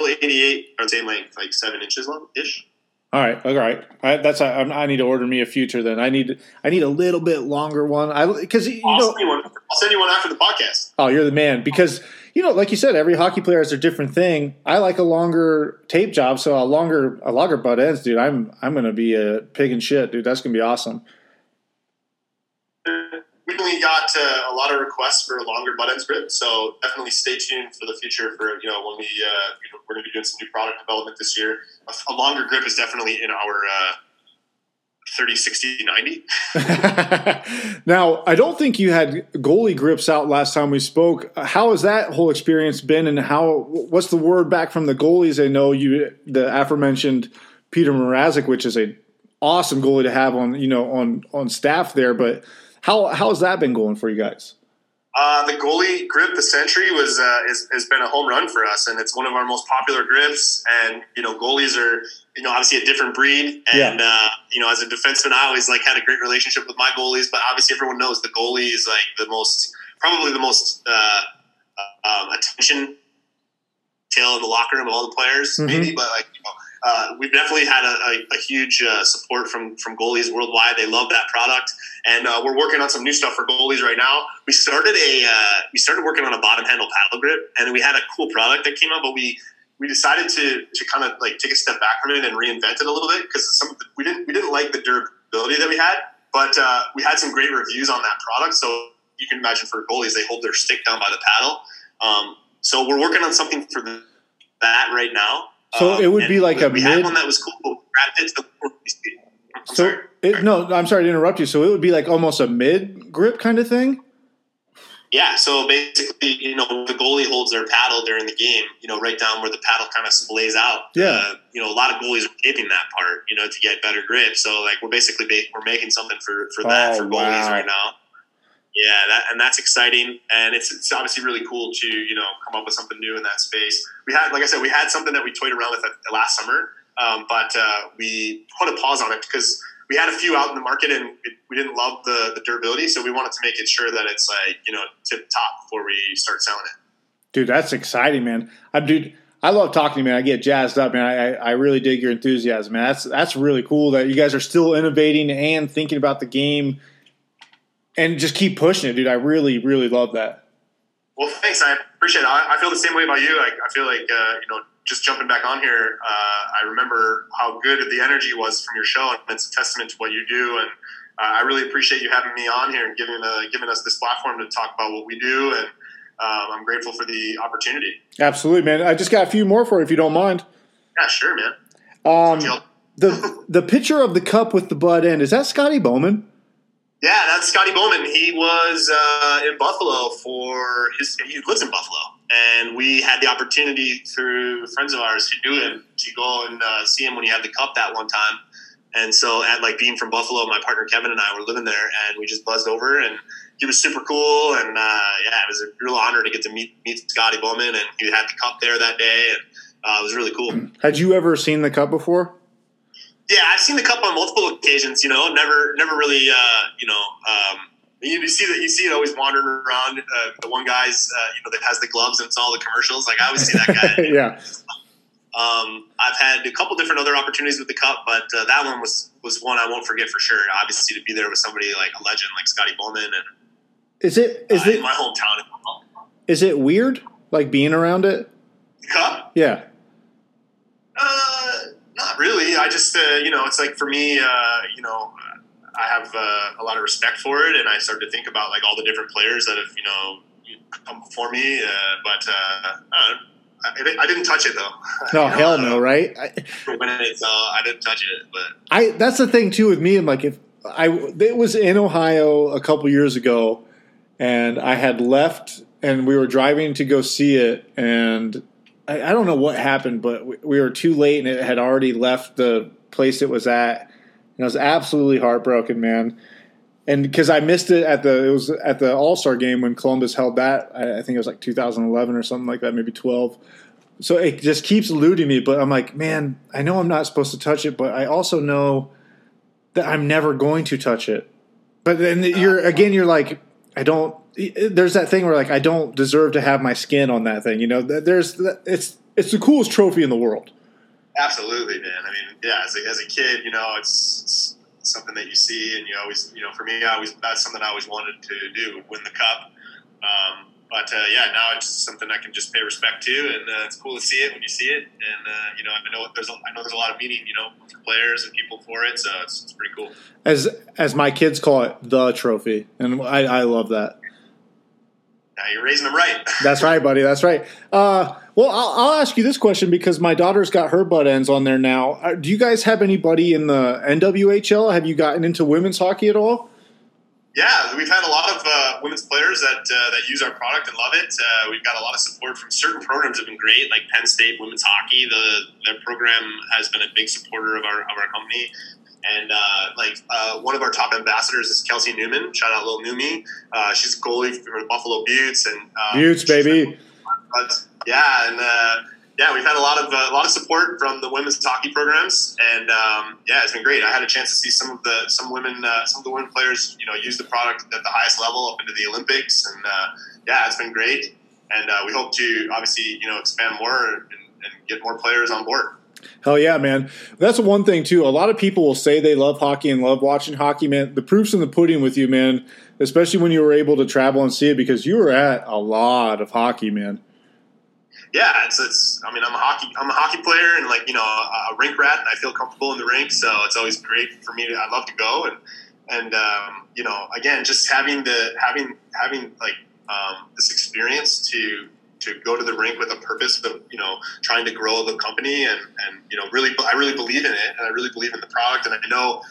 88 or same length, like seven inches long ish. All right, all right. I, that's I, I need to order me a future. Then I need I need a little bit longer one. I because you I'll, know send you one. I'll send you one after the podcast. oh you're the man because you know like you said every hockey player has a different thing. I like a longer tape job, so a longer a longer Buttendz, dude. I'm I'm gonna be a pig and shit, dude. That's gonna be awesome. Recently got uh, a lot of requests for longer butt end grip, so definitely stay tuned for the future. For you know when we uh, you know, we're going to be doing some new product development this year. A, a longer grip is definitely in our uh, 30, 60, 90. now, I don't think you had goalie grips out last time we spoke. How has that whole experience been, and how? What's the word back from the goalies? I know you, the aforementioned Petr Mrazek, which is a awesome goalie to have on you know on on staff there. But how how has that been going for you guys? Uh, the goalie grip, the Century, was uh, is, has been a home run for us, and it's one of our most popular grips. And you know, goalies are you know obviously a different breed, and Yeah. uh, you know, as a defenseman, I always like had a great relationship with my goalies. But obviously, everyone knows the goalie is like the most, probably the most uh, um, attention tail in the locker room of all the players, Mhm. maybe. But like, you know, uh, we've definitely had a, a, a huge uh, support from from goalies worldwide. They love that product, and uh, we're working on some new stuff for goalies right now. We started a uh, we started working on a bottom handle paddle grip, and we had a cool product that came out, but we we decided to to kind of like take a step back from it and reinvent it a little bit because some the, we didn't we didn't like the durability that we had, but uh, we had some great reviews on that product. So you can imagine for goalies, they hold their stick down by the paddle. Um, so we're working on something for that right now. So Um, it would be like we, a we mid- had one that was cool. but we it to the I'm So it, no, I'm sorry to interrupt you. So it would be like almost a mid grip kind of thing. Yeah, so basically, you know, the goalie holds their paddle during the game, you know, right down where the paddle kind of splays out. Yeah. Uh, you know, a lot of goalies are taping that part, you know, to get better grip. So, like, we're basically ba- we're making something for for that Oh, for goalies wow. right now. Yeah, that and that's exciting, and it's it's obviously really cool to you know come up with something new in that space. We had, like I said, we had something that we toyed around with last summer, um, but uh, we put a pause on it because we had a few out in the market and it, we didn't love the, the durability, so we wanted to make it sure that it's like you know tip top before we start selling it. Dude, that's exciting, man. I dude, I love talking to you, man. I get jazzed up, man. I, I really dig your enthusiasm, man. That's that's really cool that you guys are still innovating and thinking about the game, and just keep pushing it, dude. I really, really love that. Well, thanks. I appreciate it. I, I feel the same way about you. I, I feel like, uh, you know, just jumping back on here, uh, I remember how good the energy was from your show, and it's a testament to what you do. And uh, I really appreciate you having me on here and giving uh, giving us this platform to talk about what we do. And um, I'm grateful for the opportunity. Absolutely, man. I just got a few more for you, if you don't mind. Yeah, sure, man. Um, the the picture of the cup with the butt end is that Scotty Bowman? Yeah, that's Scotty Bowman. He was uh, in Buffalo for his. He lives in Buffalo, and we had the opportunity through friends of ours who knew him to go and uh, see him when he had the cup that one time. And so, at like being from Buffalo, my partner Kevin and I were living there, and we just buzzed over, and he was super cool, and uh, yeah, it was a real honor to get to meet meet Scotty Bowman, and he had the cup there that day, and uh, it was really cool. Had you ever seen the cup before? Yeah, I've seen the cup on multiple occasions. You know, never, never really. Uh, you know, um, you, you see that you see it always wandering around. Uh, the one guy's, uh, you know, that has the gloves and it's all the commercials. Like I always see that guy. yeah. um, I've had a couple different other opportunities with the cup, but uh, that one was was one I won't forget for sure. Obviously, to be there with somebody like a legend like Scotty Bowman and Is it is uh, it my hometown. is it weird like being around it? The cup. Yeah. Uh, not really. I just, uh, you know, it's like for me, uh, you know, I have uh, a lot of respect for it, and I started to think about like all the different players that have, you know, come before me. Uh, but uh, I, I, I didn't touch it though. No, You know, hell no, right? I, For winning it, so I didn't touch it. But I that's the thing too with me. I'm like if I it was in Ohio a couple years ago, and I had left, and we were driving to go see it, and I, I don't know what happened, but we, we were too late, and it had already left the place it was at, and I was absolutely heartbroken, man. And because I missed it at the it was at the All Star game when Columbus held that, I, I think it was like 2011 or something like that, maybe 12 so it just keeps eluding me but i'm like man i know i'm not supposed to touch it but i also know that i'm never going to touch it. But then you're again you're like i don't there's that thing where like i don't deserve to have my skin on that thing you know there's it's it's the coolest trophy in the world. Absolutely, man. I mean, yeah, as a, as a kid, you know, it's, it's something that you see, and you always, you know, for me, I always that's something I always wanted to do, win the cup. Um, but uh, yeah, now it's just something I can just pay respect to, and uh, it's cool to see it when you see it. And uh, you know, I know there's a, I know there's a lot of meaning, you know, for players and people for it, so it's, it's pretty cool. As as my kids call it, the trophy, and I, I love that. Now you're raising them right. That's right, buddy. That's right. Uh, well, I'll, I'll ask you this question because my daughter's got her butt ends on there now. Uh, do you guys have anybody in the NWHL? Have you gotten into women's hockey at all? Yeah, we've had a lot of uh, women's players that uh, that use our product and love it. Uh, we've got a lot of support from certain programs have been great, like Penn State women's hockey. The their program has been a big supporter of our of our company. And uh, like uh, one of our top ambassadors is Kelsey Neumann. Shout out, Lil Numi. Uh, she's a goalie for the Buffalo Beauts and um, Beauts, baby. But yeah, and uh, yeah, we've had a lot of uh, a lot of support from the women's hockey programs, and um, yeah, it's been great. I had a chance to see some of the some women uh, some of the women players, you know, use the product at the highest level up into the Olympics, and uh, yeah, it's been great. And uh, we hope to obviously you know expand more and, and get more players on board. Hell yeah, man. That's one thing too. A lot of people will say they love hockey and love watching hockey, man. The proof's in the pudding with you, man. Especially when you were able to travel and see it because you were at a lot of hockey, man. Yeah, it's, it's. I mean, I'm a hockey. I'm a hockey player and like you know a, a rink rat, and I feel comfortable in the rink. So it's always great for me. To, I love to go and and um, you know again just having the having having like um, this experience to to go to the rink with a purpose of you know trying to grow the company and and you know really I really believe in it and I really believe in the product and I know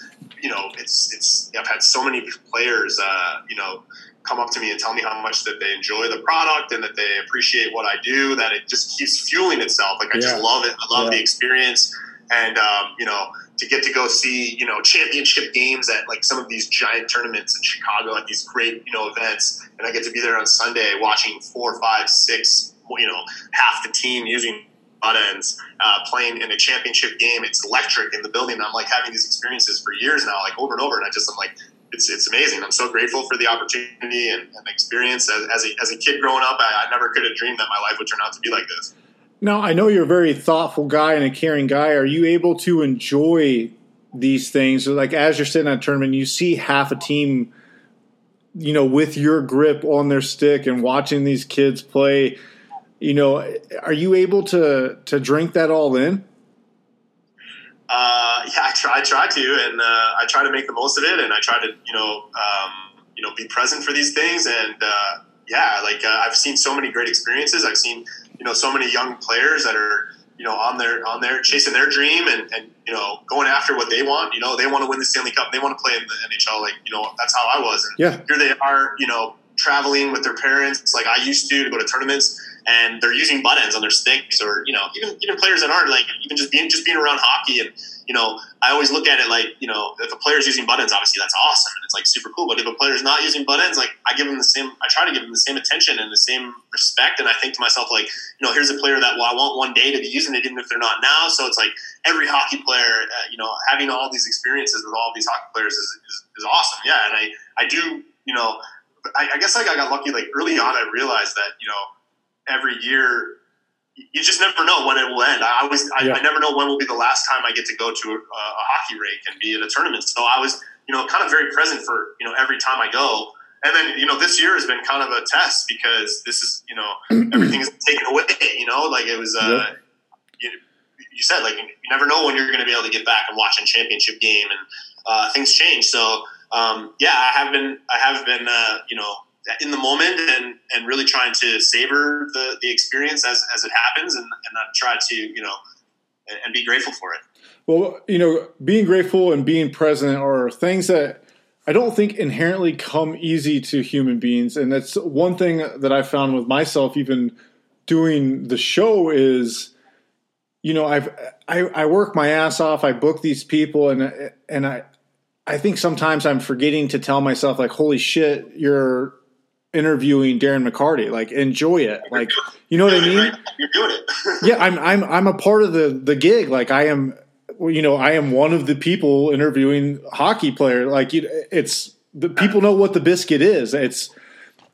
you know it's it's I've had so many players uh, you know come up to me and tell me how much that they enjoy the product and that they appreciate what I do that it just keeps fueling itself like I Yeah. just love it I love Yeah. the experience and um, you know to get to go see you know championship games at like some of these giant tournaments in Chicago at these great you know events and I get to be there on Sunday watching four five six you know half the team using butt ends uh, playing in a championship game it's electric in the building I'm like having these experiences for years now like over and over and I just I'm like it's, it's amazing. I'm so grateful for the opportunity and, and experience. As, as, a, as a kid growing up, I, I never could have dreamed that my life would turn out to be like this. Now, I know you're a very thoughtful guy and a caring guy. Are you able to enjoy these things? Like as you're sitting at a tournament, you see half a team, you know, with your grip on their stick and watching these kids play. You know, are you able to to drink that all in? Uh, yeah, I try, I try to, and uh, I try to make the most of it, and I try to, you know, um, you know, be present for these things, and uh, yeah, like uh, I've seen so many great experiences. I've seen, you know, so many young players that are, you know, on their on their chasing their dream and, and you know going after what they want. You know, they want to win the Stanley Cup. They want to play in the NHL. Like you know, that's how I was. And Yeah. here they are, you know, traveling with their parents, like I used to, to go to tournaments, and they're using butt ends on their sticks, or you know, even even players that aren't like even just being just being around hockey and. You know, I always look at it like, you know, if a player's using butt ends, obviously that's awesome and it's like super cool. But if a player's not using butt ends, like I give them the same, I try to give them the same attention and the same respect. And I think to myself, like, you know, here's a player that well, I want one day to be using it, even if they're not now. So it's like every hockey player, uh, you know, having all these experiences with all these hockey players is, is, is awesome. Yeah. And I, I do, you know, I, I guess like I got lucky, like early on, I realized that, you know, every year you just never know when it will end. I always, I, Yeah. I never know when will be the last time I get to go to a, a hockey rink and be at a tournament. So I was, you know, kind of very present for, you know, every time I go. And then, you know, this year has been kind of a test because this is, you know, everything is taken away, you know, like it was, uh, Yep. you, you said, like, you never know when you're going to be able to get back and watch a championship game and uh, things change. So, um, yeah, I have been, I have been, uh, you know, in the moment and, and really trying to savor the, the experience as, as it happens and, and try to, you know, and, and be grateful for it. Well, you know, being grateful and being present are things that I don't think inherently come easy to human beings. And that's one thing that I found with myself, even doing the show, is, you know, I've I, I work my ass off. I book these people, and and I I think sometimes I'm forgetting to tell myself like, holy shit, you're interviewing Darren McCarty. Like, enjoy it. Like, you know what I mean? You're doing it. yeah, I'm I'm I'm a part of the the gig. Like I am, you know, I am one of the people interviewing hockey player. Like you, it's the people know what the biscuit is. It's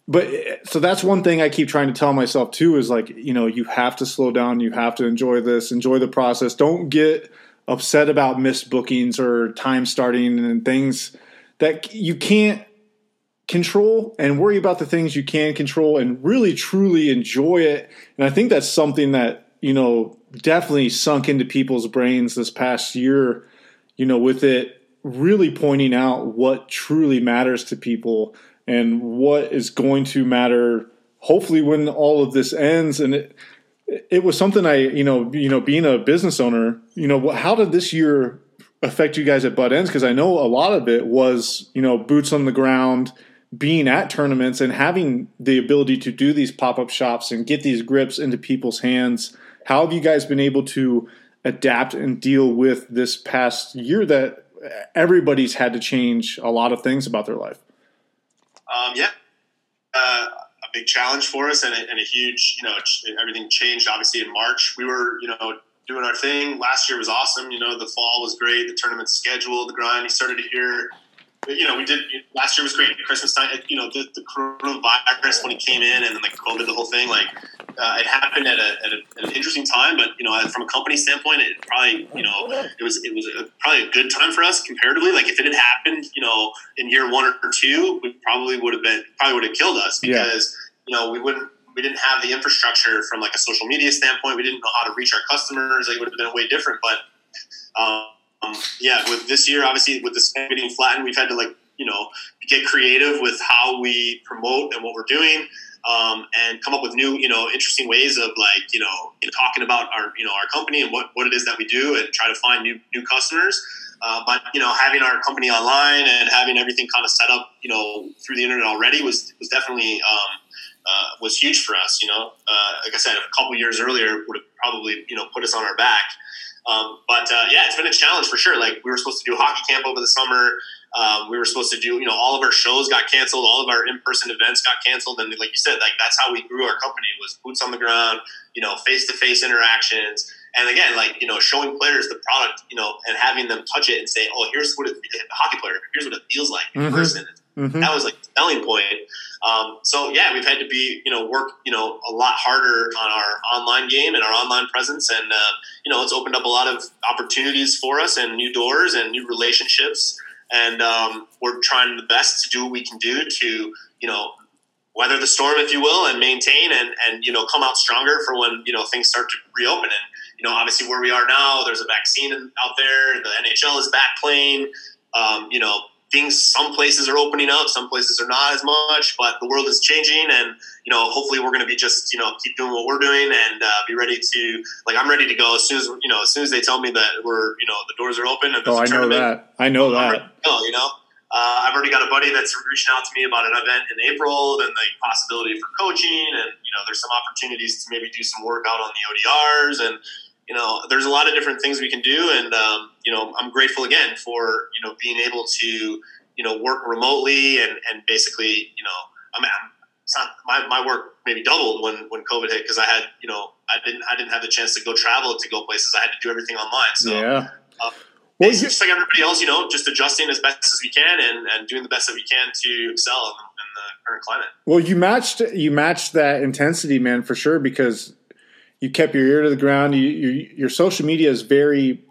but so that's one thing I keep trying to tell myself too is like, you know, you have to slow down, you have to enjoy this, enjoy the process. Don't get upset about missed bookings or time starting and things that you can't control and worry about the things you can control and really truly enjoy it. And I think that's something that, you know, definitely sunk into people's brains this past year, you know, with it really pointing out what truly matters to people and what is going to matter hopefully when all of this ends and it it was something I, you know, you know, being a business owner, you know, how did this year affect you guys at Buttendz? Because I know a lot of it was, you know, boots on the ground, being at tournaments and having the ability to do these pop up shops and get these grips into people's hands. How have you guys been able to adapt and deal with this past year that everybody's had to change a lot of things about their life? Um, yeah, uh, a big challenge for us and a, and a huge, you know, everything changed obviously in March. We were, you know, doing our thing. Last year was awesome. You know, the fall was great. The tournament schedule, the grind. You started to hear, you know, we did last year was great. Christmas time, you know, the, the coronavirus when it came in and then like COVID, the whole thing, like uh, it happened at, a, at, a, at an interesting time. But you know, from a company standpoint, it probably, you know, it was it was a, probably a good time for us comparatively. Like if it had happened, you know, in year one or two, we probably would have been probably would have killed us because you know we wouldn't we didn't have the infrastructure from like a social media standpoint. We didn't know how to reach our customers. Like, it would have been way different. But um, yeah, with this year, obviously with spend getting flattened, we've had to like you know get creative with how we promote and what we're doing. Um, and come up with new, you know, interesting ways of like, you know, talking about our, you know, our company and what, what it is that we do and try to find new, new customers. Uh, but you know, having our company online and having everything kind of set up, you know, through the internet already was was definitely um, uh, was huge for us. You know, uh, like I said, a couple years earlier would have probably you know put us on our back. Um, but uh, yeah, it's been a challenge for sure. Like we were supposed to do hockey camp over the summer. Um, we were supposed to do, you know, all of our shows got canceled, all of our in-person events got canceled, and like you said, like that's how we grew our company was boots on the ground, you know, face-to-face interactions, and again, like you know, showing players the product, you know, and having them touch it and say, "Oh, here's what it, a hockey player, here's what it feels like in Mhm. person." Mhm. That was like the selling point. Um, so yeah, we've had to be, you know, work, you know, a lot harder on our online game and our online presence, and uh, you know, it's opened up a lot of opportunities for us and new doors and new relationships. And um, we're trying the best to do what we can do to, you know, weather the storm, if you will, and maintain and and you know come out stronger for when you know things start to reopen. And you know, obviously where we are now, there's a vaccine out there. The NHL is back playing. Um, you know, things. Some places are opening up, some places are not as much. But the world is changing, and you know, hopefully we're going to be just you know keep doing what we're doing and uh, be ready to like I'm ready to go as soon as you know as soon as they tell me that we're you know the doors are open and Oh, I know that. I know that. go, you know. Uh, I've already got a buddy that's reaching out to me about an event in April, and the possibility for coaching, and you know, there's some opportunities to maybe do some work out on the ODRs, and you know, there's a lot of different things we can do, and um, you know, I'm grateful again for you know being able to you know work remotely and and basically you know, I'm, I'm it's not my, my work maybe doubled when when COVID hit because I had you know I didn't I didn't have the chance to go travel to go places. I had to do everything online. So yeah. uh, Well, you- just like everybody else, you know, just adjusting as best as we can and, and doing the best that we can to excel in, in the current climate. Well, you matched you matched that intensity, man, for sure. Because you kept your ear to the ground. You, you, your social media is very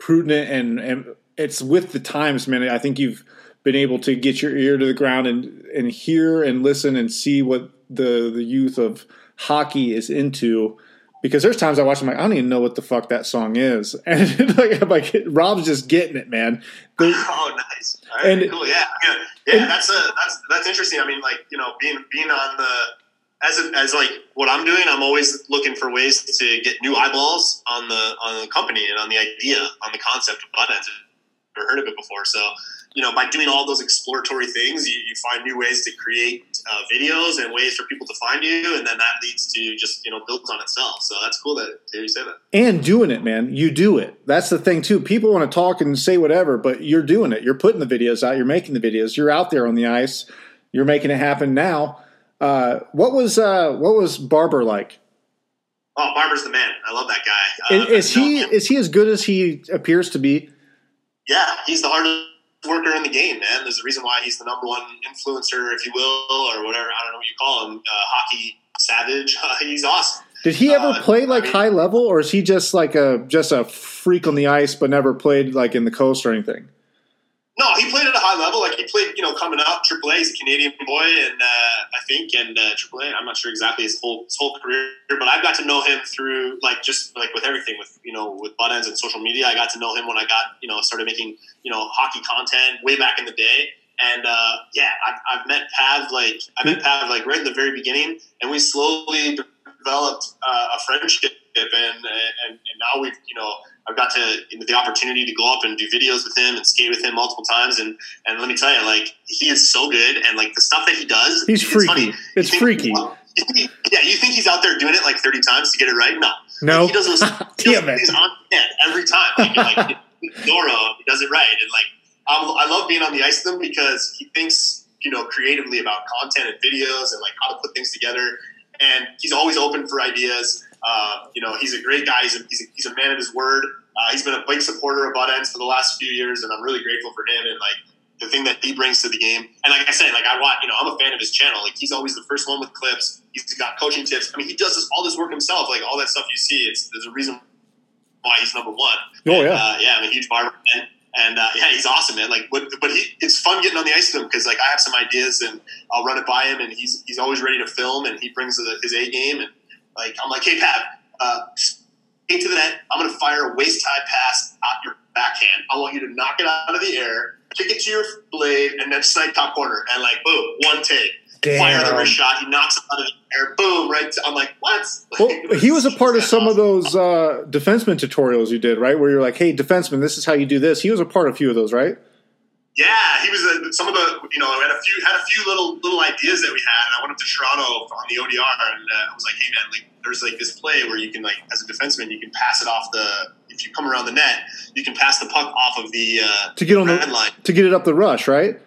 prudent and and it's with the times, man. I think you've been able to get your ear to the ground and and hear and listen and see what the the youth of hockey is into. Because there's times I watch, I'm like, I don't even know what the fuck that song is, and like, I'm like Rob's just getting it, man. Oh, nice. All right, And- cool. Yeah, yeah, yeah. and- that's a that's that's interesting. I mean, like you know, being being on the as a, as like what I'm doing, I'm always looking for ways to get new eyeballs on the on the company and on the idea, on the concept of buttons. I've never heard of it before, so you know, by doing all those exploratory things, you, you find new ways to create uh, videos and ways for people to find you, and then that leads to just you know builds on itself. So that's cool that you say that. and doing it, man. You do it. That's the thing too. People want to talk and say whatever, but you're doing it. You're putting the videos out. You're making the videos. You're out there on the ice. You're making it happen now. Uh, what was uh, what was Barber like? Oh, Barber's the man. I love that guy. Is, Uh, is he is he as good as he appears to be? Yeah, he's the hardest worker in the game, man. There's a reason why he's the number one influencer, if you will, or whatever. I don't know what you call him. Uh, hockey savage. Uh, he's awesome. Did he ever Uh, play like I mean- high level, or is he just like a just a freak on the ice, but never played like in the coast or anything? No, he played at a high level. Like he played, you know, coming up AAA. He's a Canadian boy, and uh, I think, and uh, AAA. I'm not sure exactly his whole his whole career, but I've got to know him through like just like with everything, with you know, with Buttendz and social media. I got to know him when I got you know started making you know hockey content way back in the day. And uh, yeah, I've, I've met Pav like I met Pav like right in the very beginning, and we slowly developed uh, a friendship, and, and and now we've you know I've got to you know, the opportunity to go up and do videos with him and skate with him multiple times, and and let me tell you, like he is so good, and like the stuff that he does, He's it's freaky. funny. It's think- freaky. you think- yeah, you think he's out there doing it like thirty times to get it right? No, No. Like, he does those. he does things on net every time. Like, like Doro, he does it right, and like I'm, I love being on the ice with him because he thinks you know creatively about content and videos and like how to put things together, and he's always open for ideas. Uh, you know, he's a great guy. He's a, he's a, he's a man of his word. Uh, he's been a big supporter of Buttendz for the last few years, and I'm really grateful for him and like the thing that he brings to the game. And like I said, like I watch, you know, I'm a fan of his channel. Like he's always the first one with clips. He's got coaching tips. I mean, he does this, all this work himself. Like all that stuff you see, it's there's a reason why he's number one. Oh, yeah. uh, yeah. I'm a huge barber fan. And uh, yeah, he's awesome, man. Like, but, but he, it's fun getting on the ice with him because like I have some ideas and I'll run it by him, and he's he's always ready to film, and he brings his A game, and like I'm like, hey Pat, uh, skate to the net. I'm going to fire a waist high pass out your backhand. I want you to knock it out of the air, kick it to your blade, and then snipe top corner, and like boom, one take. Fire the Damn. wrist shot. He knocks it out of the air. Boom! Right. To, I'm like, what? Well, he was a part of some of those uh, defenseman tutorials you did, right? Where you're like, "Hey, defenseman, this is how you do this." He was a part of a few of those, right? Yeah, he was a, some of the you know had a few had a few little little ideas that we had, and I went up to Toronto on the ODR, and uh, I was like, hey man, like there's like this play where you can like as a defenseman you can pass it off the if you come around the net you can pass the puck off of the uh, To get on the line. to get it up the rush, right?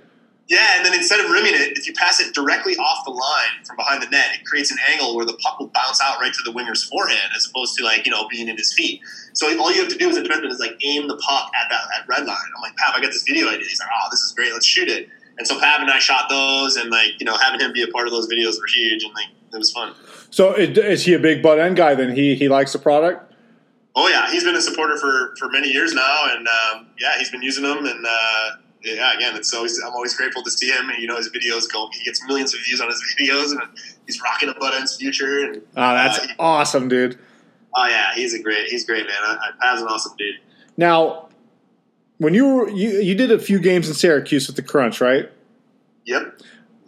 Yeah, and then instead of rimming it, if you pass it directly off the line from behind the net, it creates an angle where the puck will bounce out right to the winger's forehand, as opposed to like you know being in his feet. So all you have to do as a defenseman is like aim the puck at that at red line. I'm like, Pav, I got this video idea. He's like, oh, this is great. Let's shoot it. And so Pav and I shot those, and like you know having him be a part of those videos were huge, and like it was fun. So is he a big butt end guy? Then he he likes the product. Oh yeah, he's been a supporter for for many years now, and um, yeah, he's been using them, and uh, yeah, again, it's always I'm always grateful to see him. And you know, his videos go, he gets millions of views on his videos, and he's rocking a butt ends future. And Oh, that's uh, he- awesome, dude. oh yeah, he's a great, he's great man. I, I, Pav's an awesome dude. Now, when you were you you did a few games in Syracuse with the Crunch, right? Yep,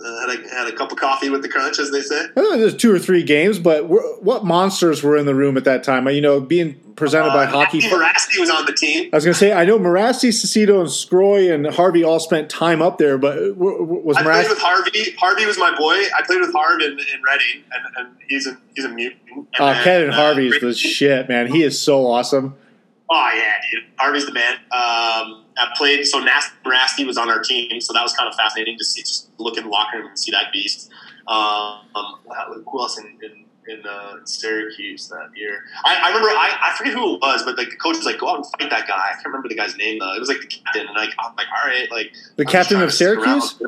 uh, had a had a cup of coffee with the crunch, as they say. There's two or three games, but what monsters were in the room at that time? You know, being presented by Uh, hockey. Matthew was on the team. I was going to say, I know Marasti, Cicito, and Scroy and Harvey all spent time up there, but was I played with Harvey. Harvey was my boy. I played with Harv in, in Reading, and, and he's a he's a mutant. And Oh, then, Kevin uh, Harvey's great- the shit, man. He is so awesome. Oh yeah, dude. Harvey's the man. Um, I played so Nasty Rasty was on our team, so that was kind of fascinating to see, just look in the locker room and see that beast. Um, who else in in, in uh, Syracuse that year? I, I remember I, I forget who it was, but like the coach was like, "Go out and fight that guy." I can't remember the guy's name though. It was like the captain, and like I'm like, "All right, like The I'm captain of around, Syracuse?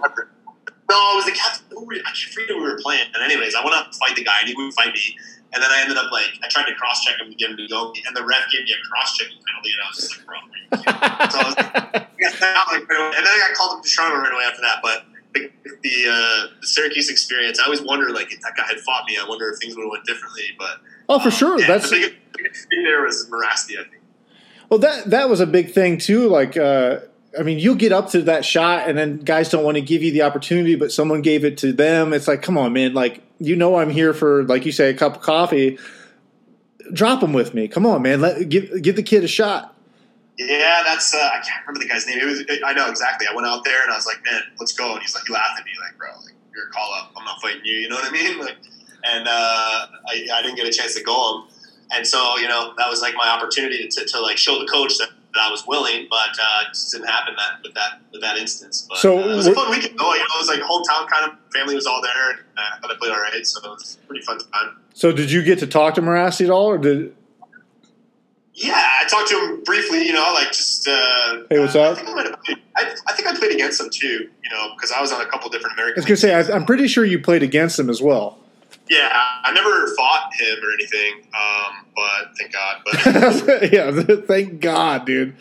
No, it was the captain. Who were, I can't forget who we were playing. And anyways, I went out to fight the guy, and he wouldn't fight me. And then I ended up like I tried to cross check him to get him to go, and the ref gave me a cross checking penalty, and I was just like, bro. so I was like, I got out, like, right away. and then I got called up to Toronto right away after that. But the the, uh, the Syracuse experience, I always wonder like if that guy had fought me, I wonder if things would have went differently. But Oh, for sure. yeah, That's the biggest, biggest thing there was Marasti, I think. well. That that was a big thing too. Like, uh, I mean, you get up to that shot, and then guys don't want to give you the opportunity, but someone gave it to them. It's like, come on, man. Like, you know, I'm here for, like you say, a cup of coffee. Drop them with me. Come on, man. Let give give the kid a shot. Yeah, that's uh, I can't remember the guy's name. It was I know exactly. I went out there and I was like, man, let's go. And he's like, he laughed at me like, bro, like you're a call up. I'm not fighting you. You know what I mean? Like, and uh, I, I didn't get a chance to go him. And so you know that was like my opportunity to, to like show the coach that, that I was willing, but uh, it just didn't happen that with that with that instance. But So uh, it was a fun weekend. though. you know, it was like hometown kind of family was all there, and uh, I thought I played all right. So it was a pretty fun time. So, did you get to talk to Marasti at all, or did? Yeah, I talked to him briefly. You know, like just uh, Hey, what's up? I think I played I, I think I played against him too. You know, because I was on a couple different American. I was gonna say. I, I'm pretty sure you played against him as well. Yeah, I, never fought him or anything, um, but thank God. But yeah, thank God, dude.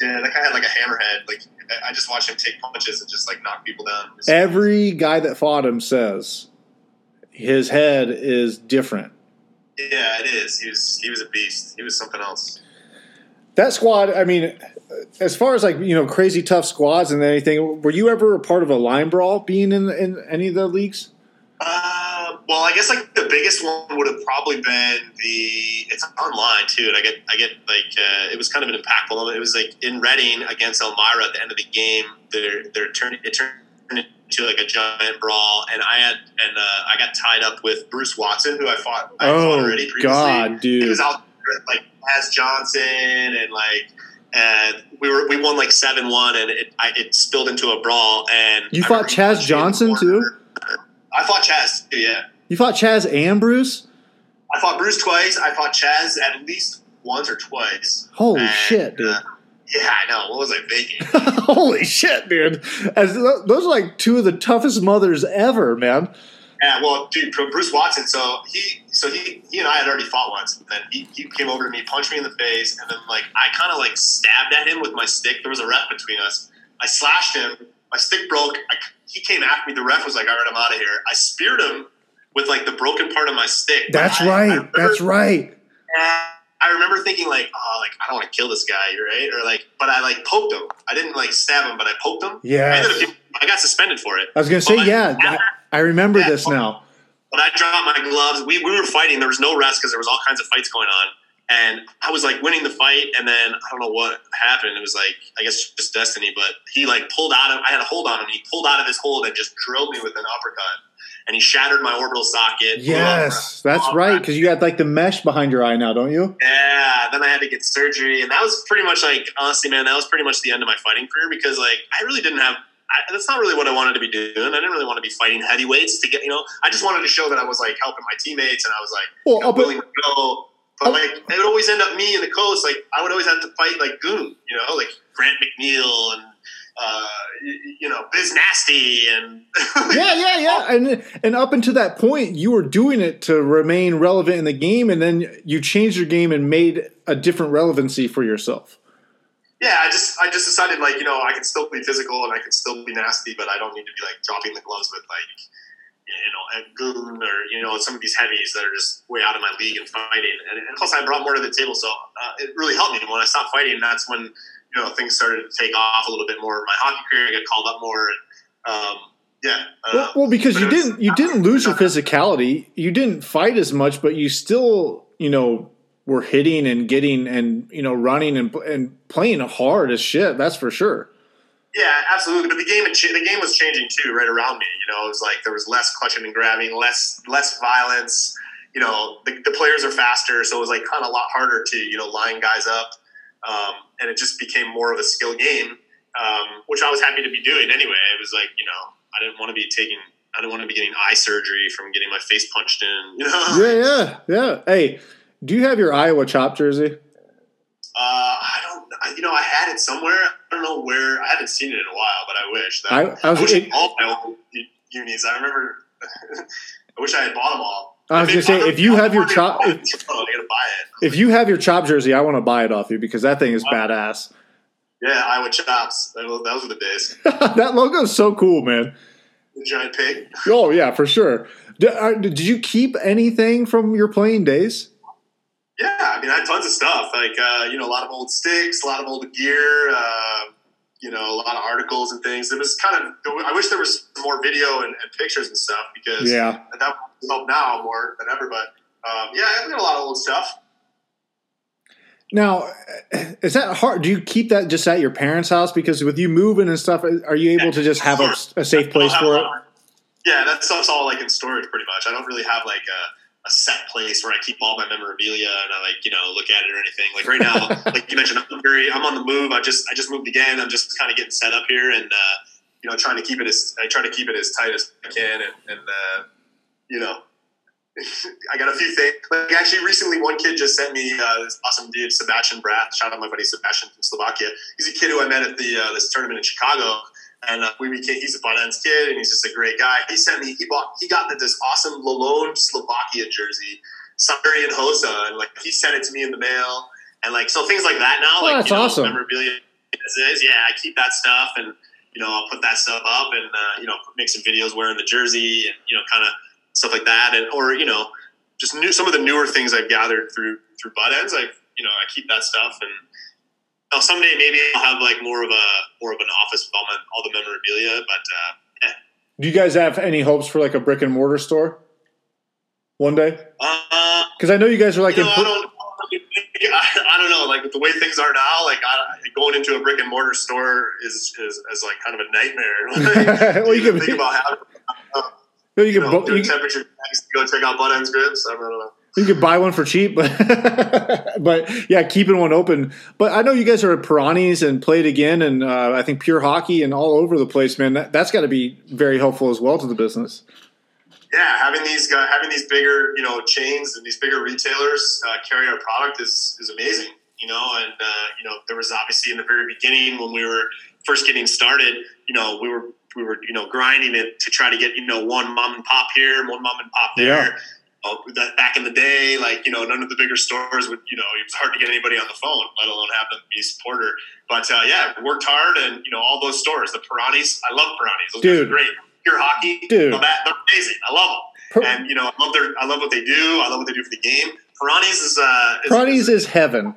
yeah, that guy had like a hammerhead. Like I- I just watched him take punches and just like knock people down. Every guy that fought him says his head is different. yeah, it is. He was he was a beast. He was something else. That squad, I mean, as far as like you know, crazy tough squads and anything, were you ever a part of a line brawl being in in any of the leagues? Uh, well, I guess like the biggest one would have probably been the. It's online too, and I get I get like uh, it was kind of an impactful moment. It was like in Reading against Elmira at the end of the game. They're they're turning it turned into like a giant brawl, and I had and uh, I got tied up with Bruce Watson, who I fought. I Oh, fought already previously. God, He dude. was out there, like as Johnson and like. And we were we won like seven one, and it I, it spilled into a brawl. And You I fought Chaz punched me in the Johnson, too? I fought Chaz too. Yeah, You fought Chaz and Bruce? I fought Bruce twice. I fought Chaz at least once or twice. Holy And, shit, dude. uh, yeah, I know. What was I thinking? Holy shit, dude! As those are like two of the toughest mothers ever, man. yeah, well, dude, Bruce Watson. So he, so he, he and I had already fought once. And then he, he came over to me, punched me in the face, and then like I kind of like stabbed at him with my stick. There was a ref between us. I slashed him. My stick broke. I, he came after me. The ref was like, "All right, I'm out of here." I speared him with like the broken part of my stick. That's I- I right. remember- That's right. I remember thinking like, oh, like I don't want to kill this guy, right? Or like, but I like poked him. I didn't like stab him, but I poked him. Yeah. I, ended up getting- I got suspended for it. I was gonna say, But yeah, I, I remember this now. But I dropped my gloves. We, we were fighting. There was no rest because there was all kinds of fights going on. And I was like winning the fight, and then I don't know what happened. It was like I guess just destiny. But he like pulled out of. I had a hold on him. He pulled out of his hold and just drilled me with an uppercut. And he shattered my orbital socket. Yes, that's right. Because you got like the mesh behind your eye now, don't you? Yeah, then I had to get surgery, and that was pretty much like honestly, man, that was pretty much the end of my fighting career because like I really didn't have. I, that's not really what I wanted to be doing. I didn't really want to be fighting heavyweights to get you know. I just wanted to show that I was like helping my teammates, and I was like Well, oh, you know, willing to go. But like it would always end up me in the coast. Like I would always have to fight like goon, you know, like Grant McNeill and uh, you know Biz Nasty and yeah, yeah, yeah. And and up until that point, you were doing it to remain relevant in the game, and then you changed your game and made a different relevancy for yourself. yeah, I just I just decided like you know I can still be physical and I can still be nasty, but I don't need to be like dropping the gloves with like you know a goon or you know some of these heavies that are just way out of my league and fighting. And, and plus, I brought more to the table, so uh, it really helped me when I stopped fighting. That's when you know things started to take off a little bit more. My hockey career, I got called up more, and um, yeah. Well, well, because you was- didn't you didn't lose your physicality, you didn't fight as much, but you still you know were hitting and getting and you know running and and playing hard as shit. That's for sure. Yeah, absolutely. But the game, the game was changing too, right around me. You know, it was like there was less clutching and grabbing, less less violence. You know, the, the players are faster, so it was like kind of a lot harder to you know line guys up, um, and it just became more of a skill game, um, which I was happy to be doing anyway. It was like you know, I didn't want to be taking. I didn't want to be getting eye surgery from getting my face punched in. You know, Yeah, yeah, yeah. Hey, do you have your Iowa chop jersey? uh, I don't. I, you know, I had it somewhere. I don't know where. I haven't seen it in a while, but I wish. That, I- I was- wish it- all my old unis. I remember. I wish I had bought them all. I was gonna say, if you have your chop- gonna buy it. I gotta buy it. If you have your chop jersey, I want to buy it off you because that thing is badass. Yeah, Iowa chops. Those were the days. that logo is so cool, man. The giant pig. Oh yeah, for sure. Did, uh, did you keep anything from your playing days? Yeah, I mean, I had tons of stuff. Like, uh, you know, a lot of old sticks, a lot of old gear. Uh, you know, a lot of articles and things. It was kind of. I wish there was more video and, and pictures and stuff because Yeah. that would help now more than ever. But um, yeah, I've got a lot of old stuff. Now, is that hard? Do you keep that just at your parents' house? Because with you moving and stuff, are you able to just have a, a safe place for it? Yeah, that stuff's all like in storage pretty much. I don't really have like a, a set place where I keep all my memorabilia and I like you know look at it or anything. Like right now, like you mentioned, I'm very I'm on the move. I just I just moved again. I'm just kind of getting set up here and uh, you know trying to keep it as I try to keep it as tight as I can and, and uh, you know I got a few things. Like actually, recently one kid just sent me uh, this awesome dude, Sebastian Brath. Shout out my buddy Sebastian from Slovakia. He's a kid who I met at the uh, this tournament in Chicago, and uh, we became. He's a butt ends kid, and he's just a great guy. He sent me. He bought. He got this awesome LaLonde Slovakia jersey, Siberian Hosa, and like he sent it to me in the mail, and like so things like that now. Oh, like that's you know, awesome. memorabilia. As is, yeah, I keep that stuff, and you know, I'll put that stuff up, and uh, you know, make some videos wearing the jersey, and you know, kind of stuff like that, and or you know, just new some of the newer things I've gathered through through Buttendz. I you know, I keep that stuff, and you someday maybe I'll have like more of a more of an office with all, my, all the memorabilia, but. Uh, yeah. Do you guys have any hopes for like a brick and mortar store one day? Uh, Because I know you guys are like you know, I don't. I, I don't know. Like with the way things are now, like I, going into a brick and mortar store is, is is like kind of a nightmare. Well, you can- think about having you you can know, do you, temperature checks go check out Buttendz grips. I don't know. You could buy one for cheap, but but yeah, keeping one open. But I know you guys are at Perani's and played again, and uh, I think Pure Hockey and all over the place, man. That, that's got to be very helpful as well to the business. yeah, having these guys, having these bigger, you know, chains and these bigger retailers uh, carry our product is is amazing. You know, and uh, you know, there was obviously in the very beginning when we were first getting started, you know, we were we were you know grinding it to try to get you know one mom and pop here, one mom and pop there. Yeah. That back in the day, like you know, none of the bigger stores would, you know, it was hard to get anybody on the phone, let alone have them be a supporter. But uh, yeah, worked hard, and you know, all those stores, the Perani's, I love Perani's. Those Dude. are great. Pure hockey, Dude. that, they're amazing. I love them Per- and you know, I love their, I love what they do. I love what they do for the game. Perani's is, uh, is, Perani's is- heaven.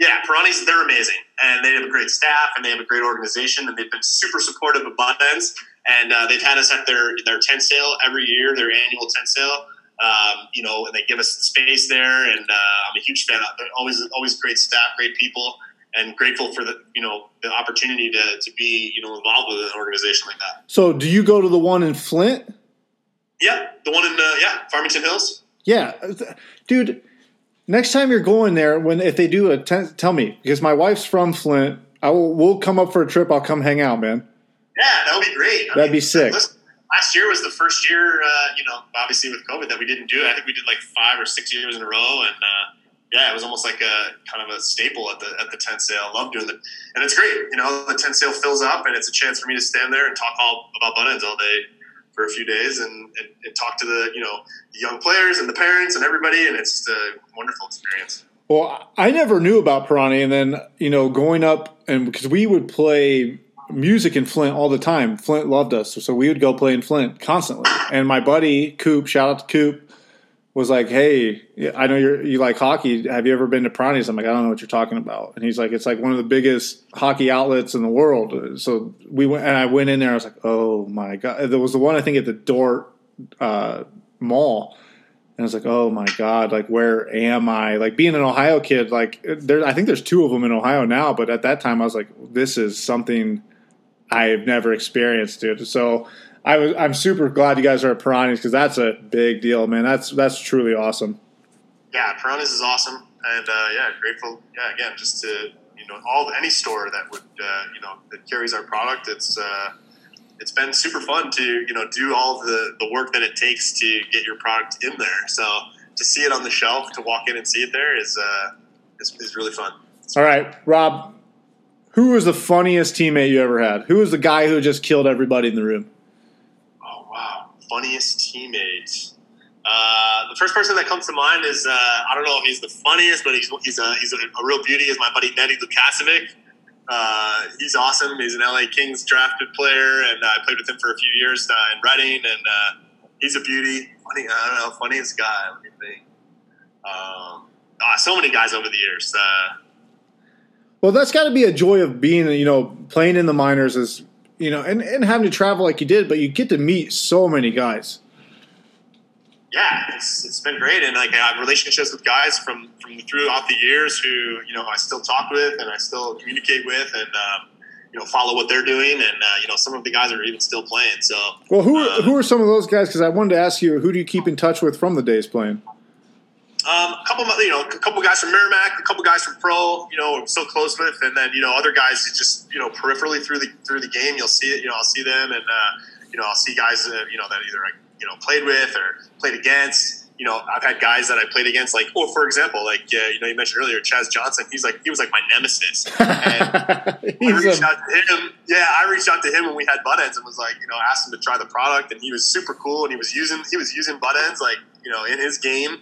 yeah, Perani's, they're amazing, and they have a great staff, and they have a great organization, and they've been super supportive of butt ends, and uh, they've had us at their their tent sale every year, their annual tent sale. Um, you know, and they give us space there, and uh, I'm a huge fan. They're always always great staff, great people, and grateful for the you know the opportunity to, to be you know involved with an organization like that. So, do you go to the one in Flint? Yeah, the one in uh, yeah Farmington Hills. Yeah, dude. Next time you're going there, when if they do a tent, tell me because my wife's from Flint. I will. We'll come up for a trip. I'll come hang out, man. Yeah, that would be great. That'd be sick. listen, last year was the first year, uh, you know, obviously with COVID that we didn't do it. I think we did like five or six years in a row, and uh, yeah, it was almost like a kind of a staple at the at the tent sale. I love doing it, and it's great. You know, the tent sale fills up, and it's a chance for me to stand there and talk all about Buttendz all day for a few days, and, and, and talk to the you know young players and the parents and everybody, and it's just a wonderful experience. Well, I never knew about Perani, and then you know, going up and because we would play music in Flint all the time. Flint loved us, so we would go play in Flint constantly. And my buddy Coop, shout out to Coop, was like, "Hey, I know you you like hockey. Have you ever been to Perani's?" I'm like, "I don't know what you're talking about." And he's like, "It's like one of the biggest hockey outlets in the world." So we went, and I went in there. I was like, "Oh my god!" There was the one I think at the Dort uh, Mall. And I was like, oh my god, like where am I? Like being an Ohio kid, like there, I think there's two of them in Ohio now, but at that time I was like, this is something I've never experienced, dude. So I was, I'm super glad you guys are at Perani's because that's a big deal, man. That's that's truly awesome. yeah, Perani's is awesome, and uh, yeah, grateful. Yeah, again, just to you know, all any store that would uh, you know that carries our product, it's uh, it's been super fun to you know do all the the work that it takes to get your product in there. So to see it on the shelf, to walk in and see it there is uh, is, is really fun. All right, Rob, who was the funniest teammate you ever had? Who was the guy who just killed everybody in the room? Oh wow, funniest teammate. Uh, the first person that comes to mind is uh, I don't know if he's the funniest, but he's he's a he's a, a real beauty. Is my buddy Nettie Lukasovic. Uh, he's awesome. He's an LA Kings drafted player, and I played with him for a few years uh, in Reading, and uh, he's a beauty. Funny, I don't know, funniest guy. Let me think. Um, ah, so many guys over the years. Well, that's got to be a joy of being, you know, playing in the minors is, you know, and, and having to travel like you did, but you get to meet so many guys. yeah, it's, it's been great, and like I have relationships with guys from from throughout the years who you know I still talk with and I still communicate with, and um, you know follow what they're doing, and uh, you know some of the guys are even still playing. So Well, who Uh, who are some of those guys? Because I wanted to ask you, who do you keep in touch with from the days playing? Um, a couple, of, you know, a couple guys from Merrimack, a couple guys from Pro, you know, I'm so close with, and then you know other guys just you know peripherally through the through the game, you'll see it. You know, I'll see them, and uh, you know I'll see guys uh, you know that either I you know played with or played against. you know, I've had guys that I played against, like, oh, for example, like, uh, you know, you mentioned earlier, Chaz Johnson. He's like, he was like my nemesis. And I reached a, out to him. Yeah, I reached out to him when we had Buttendz and was like, you know, asked him to try the product, and he was super cool, and he was using he was using butt ends like, you know, in his game.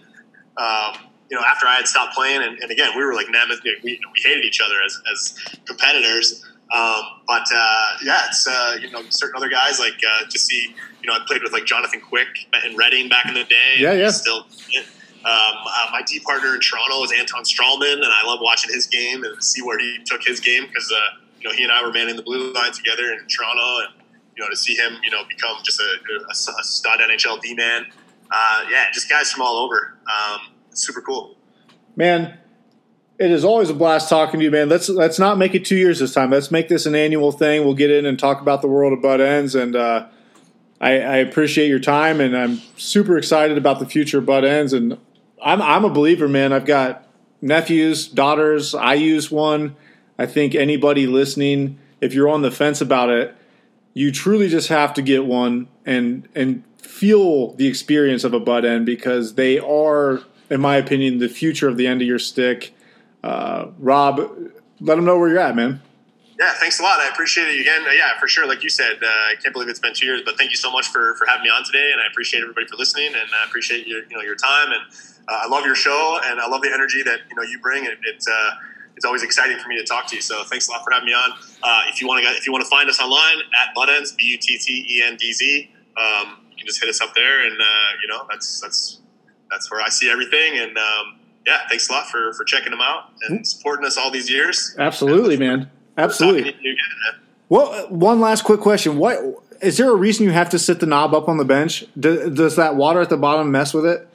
Um, you know, after I had stopped playing, and, and again, we were like. We, we hated each other as, as competitors. Um, but uh, yeah, it's uh, you know certain other guys like uh, to see. You know, I played with like Jonathan Quick in Reading back in the day. Yeah, yeah. Still, um, uh, my D partner in Toronto is Anton Stralman, and I love watching his game and see where he took his game because uh, you know he and I were manning the blue line together in Toronto, and you know to see him you know become just a, a, a stud NHL D man. Uh, yeah, just guys from all over. Um, super cool. man. It is always a blast talking to you, man. Let's let's not make it two years this time. Let's make this an annual thing. We'll get in and talk about the world of Buttendz, and uh, I, I appreciate your time, and I'm super excited about the future of Buttendz. And I'm I'm a believer, man. I've got nephews, daughters. I use one. I think anybody listening, if you're on the fence about it, you truly just have to get one and and feel the experience of a butt end because they are, in my opinion, the future of the end of your stick. Uh, Rob, let them know where you're at, man. Yeah, thanks a lot. I appreciate it again. Uh, yeah, for sure. Like you said, uh, I can't believe it's been two years, but thank you so much for, for having me on today, and I appreciate everybody for listening, and I appreciate your you know your time, and uh, I love your show, and I love the energy that you know you bring. It, it's uh, it's always exciting for me to talk to you. So thanks a lot for having me on. Uh, if you want to if you want to find us online at Buttendz B U T T E N D Z, um, can just hit us up there, and uh, you know that's that's that's where I see everything, and um, yeah, thanks a lot for for checking them out and supporting us all these years. Absolutely, man. Absolutely. Talking to you again, man. Well, one last quick question: What is there a reason you have to sit the knob up on the bench? Do, does that water at the bottom mess with it?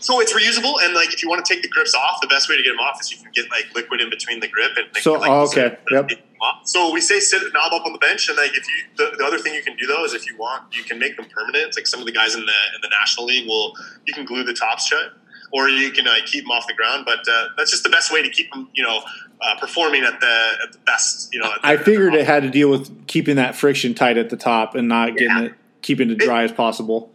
So it's reusable, and like if you want to take the grips off, the best way to get them off is you can get like liquid in between the grip and make So- it, like, oh, okay. Yep. off. So we say sit the knob up on the bench, and like if you the, the other thing you can do though is if you want, you can make them permanent. It's like some of the guys in the in the National League will you can glue the tops shut, or you can uh, keep them off the ground. But uh, that's just the best way to keep them, you know, uh, performing at the at the best. You know, at I figured it had to deal with keeping that friction tight at the top and not getting Yeah. it keeping it dry as possible.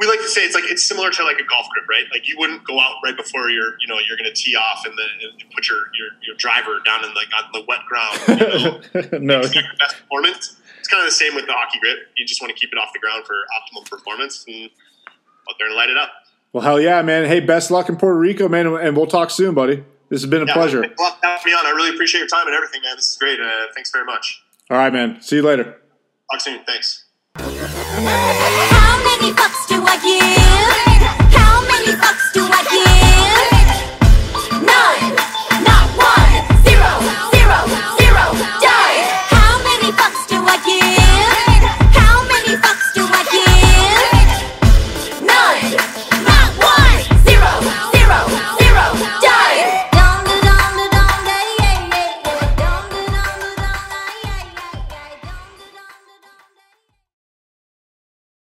We like to say it's like it's similar to like a golf grip, right? Like you wouldn't go out right before you're you know you're going to tee off and then and put your, your your driver down in like on the wet ground. You know? no, expect the best performance. It's kind of the same with the hockey grip. You just want to keep it off the ground for optimal performance and out there and light it up. well, hell yeah, man. Hey, best luck in Puerto Rico, man, and we'll talk soon, buddy. This has been a Yeah, pleasure. thanks for having me on. I really appreciate your time and everything, man. This is great. Uh, thanks very much. All right, man. See you later. Talk soon. Thanks. How many fucks do I give? How many fucks do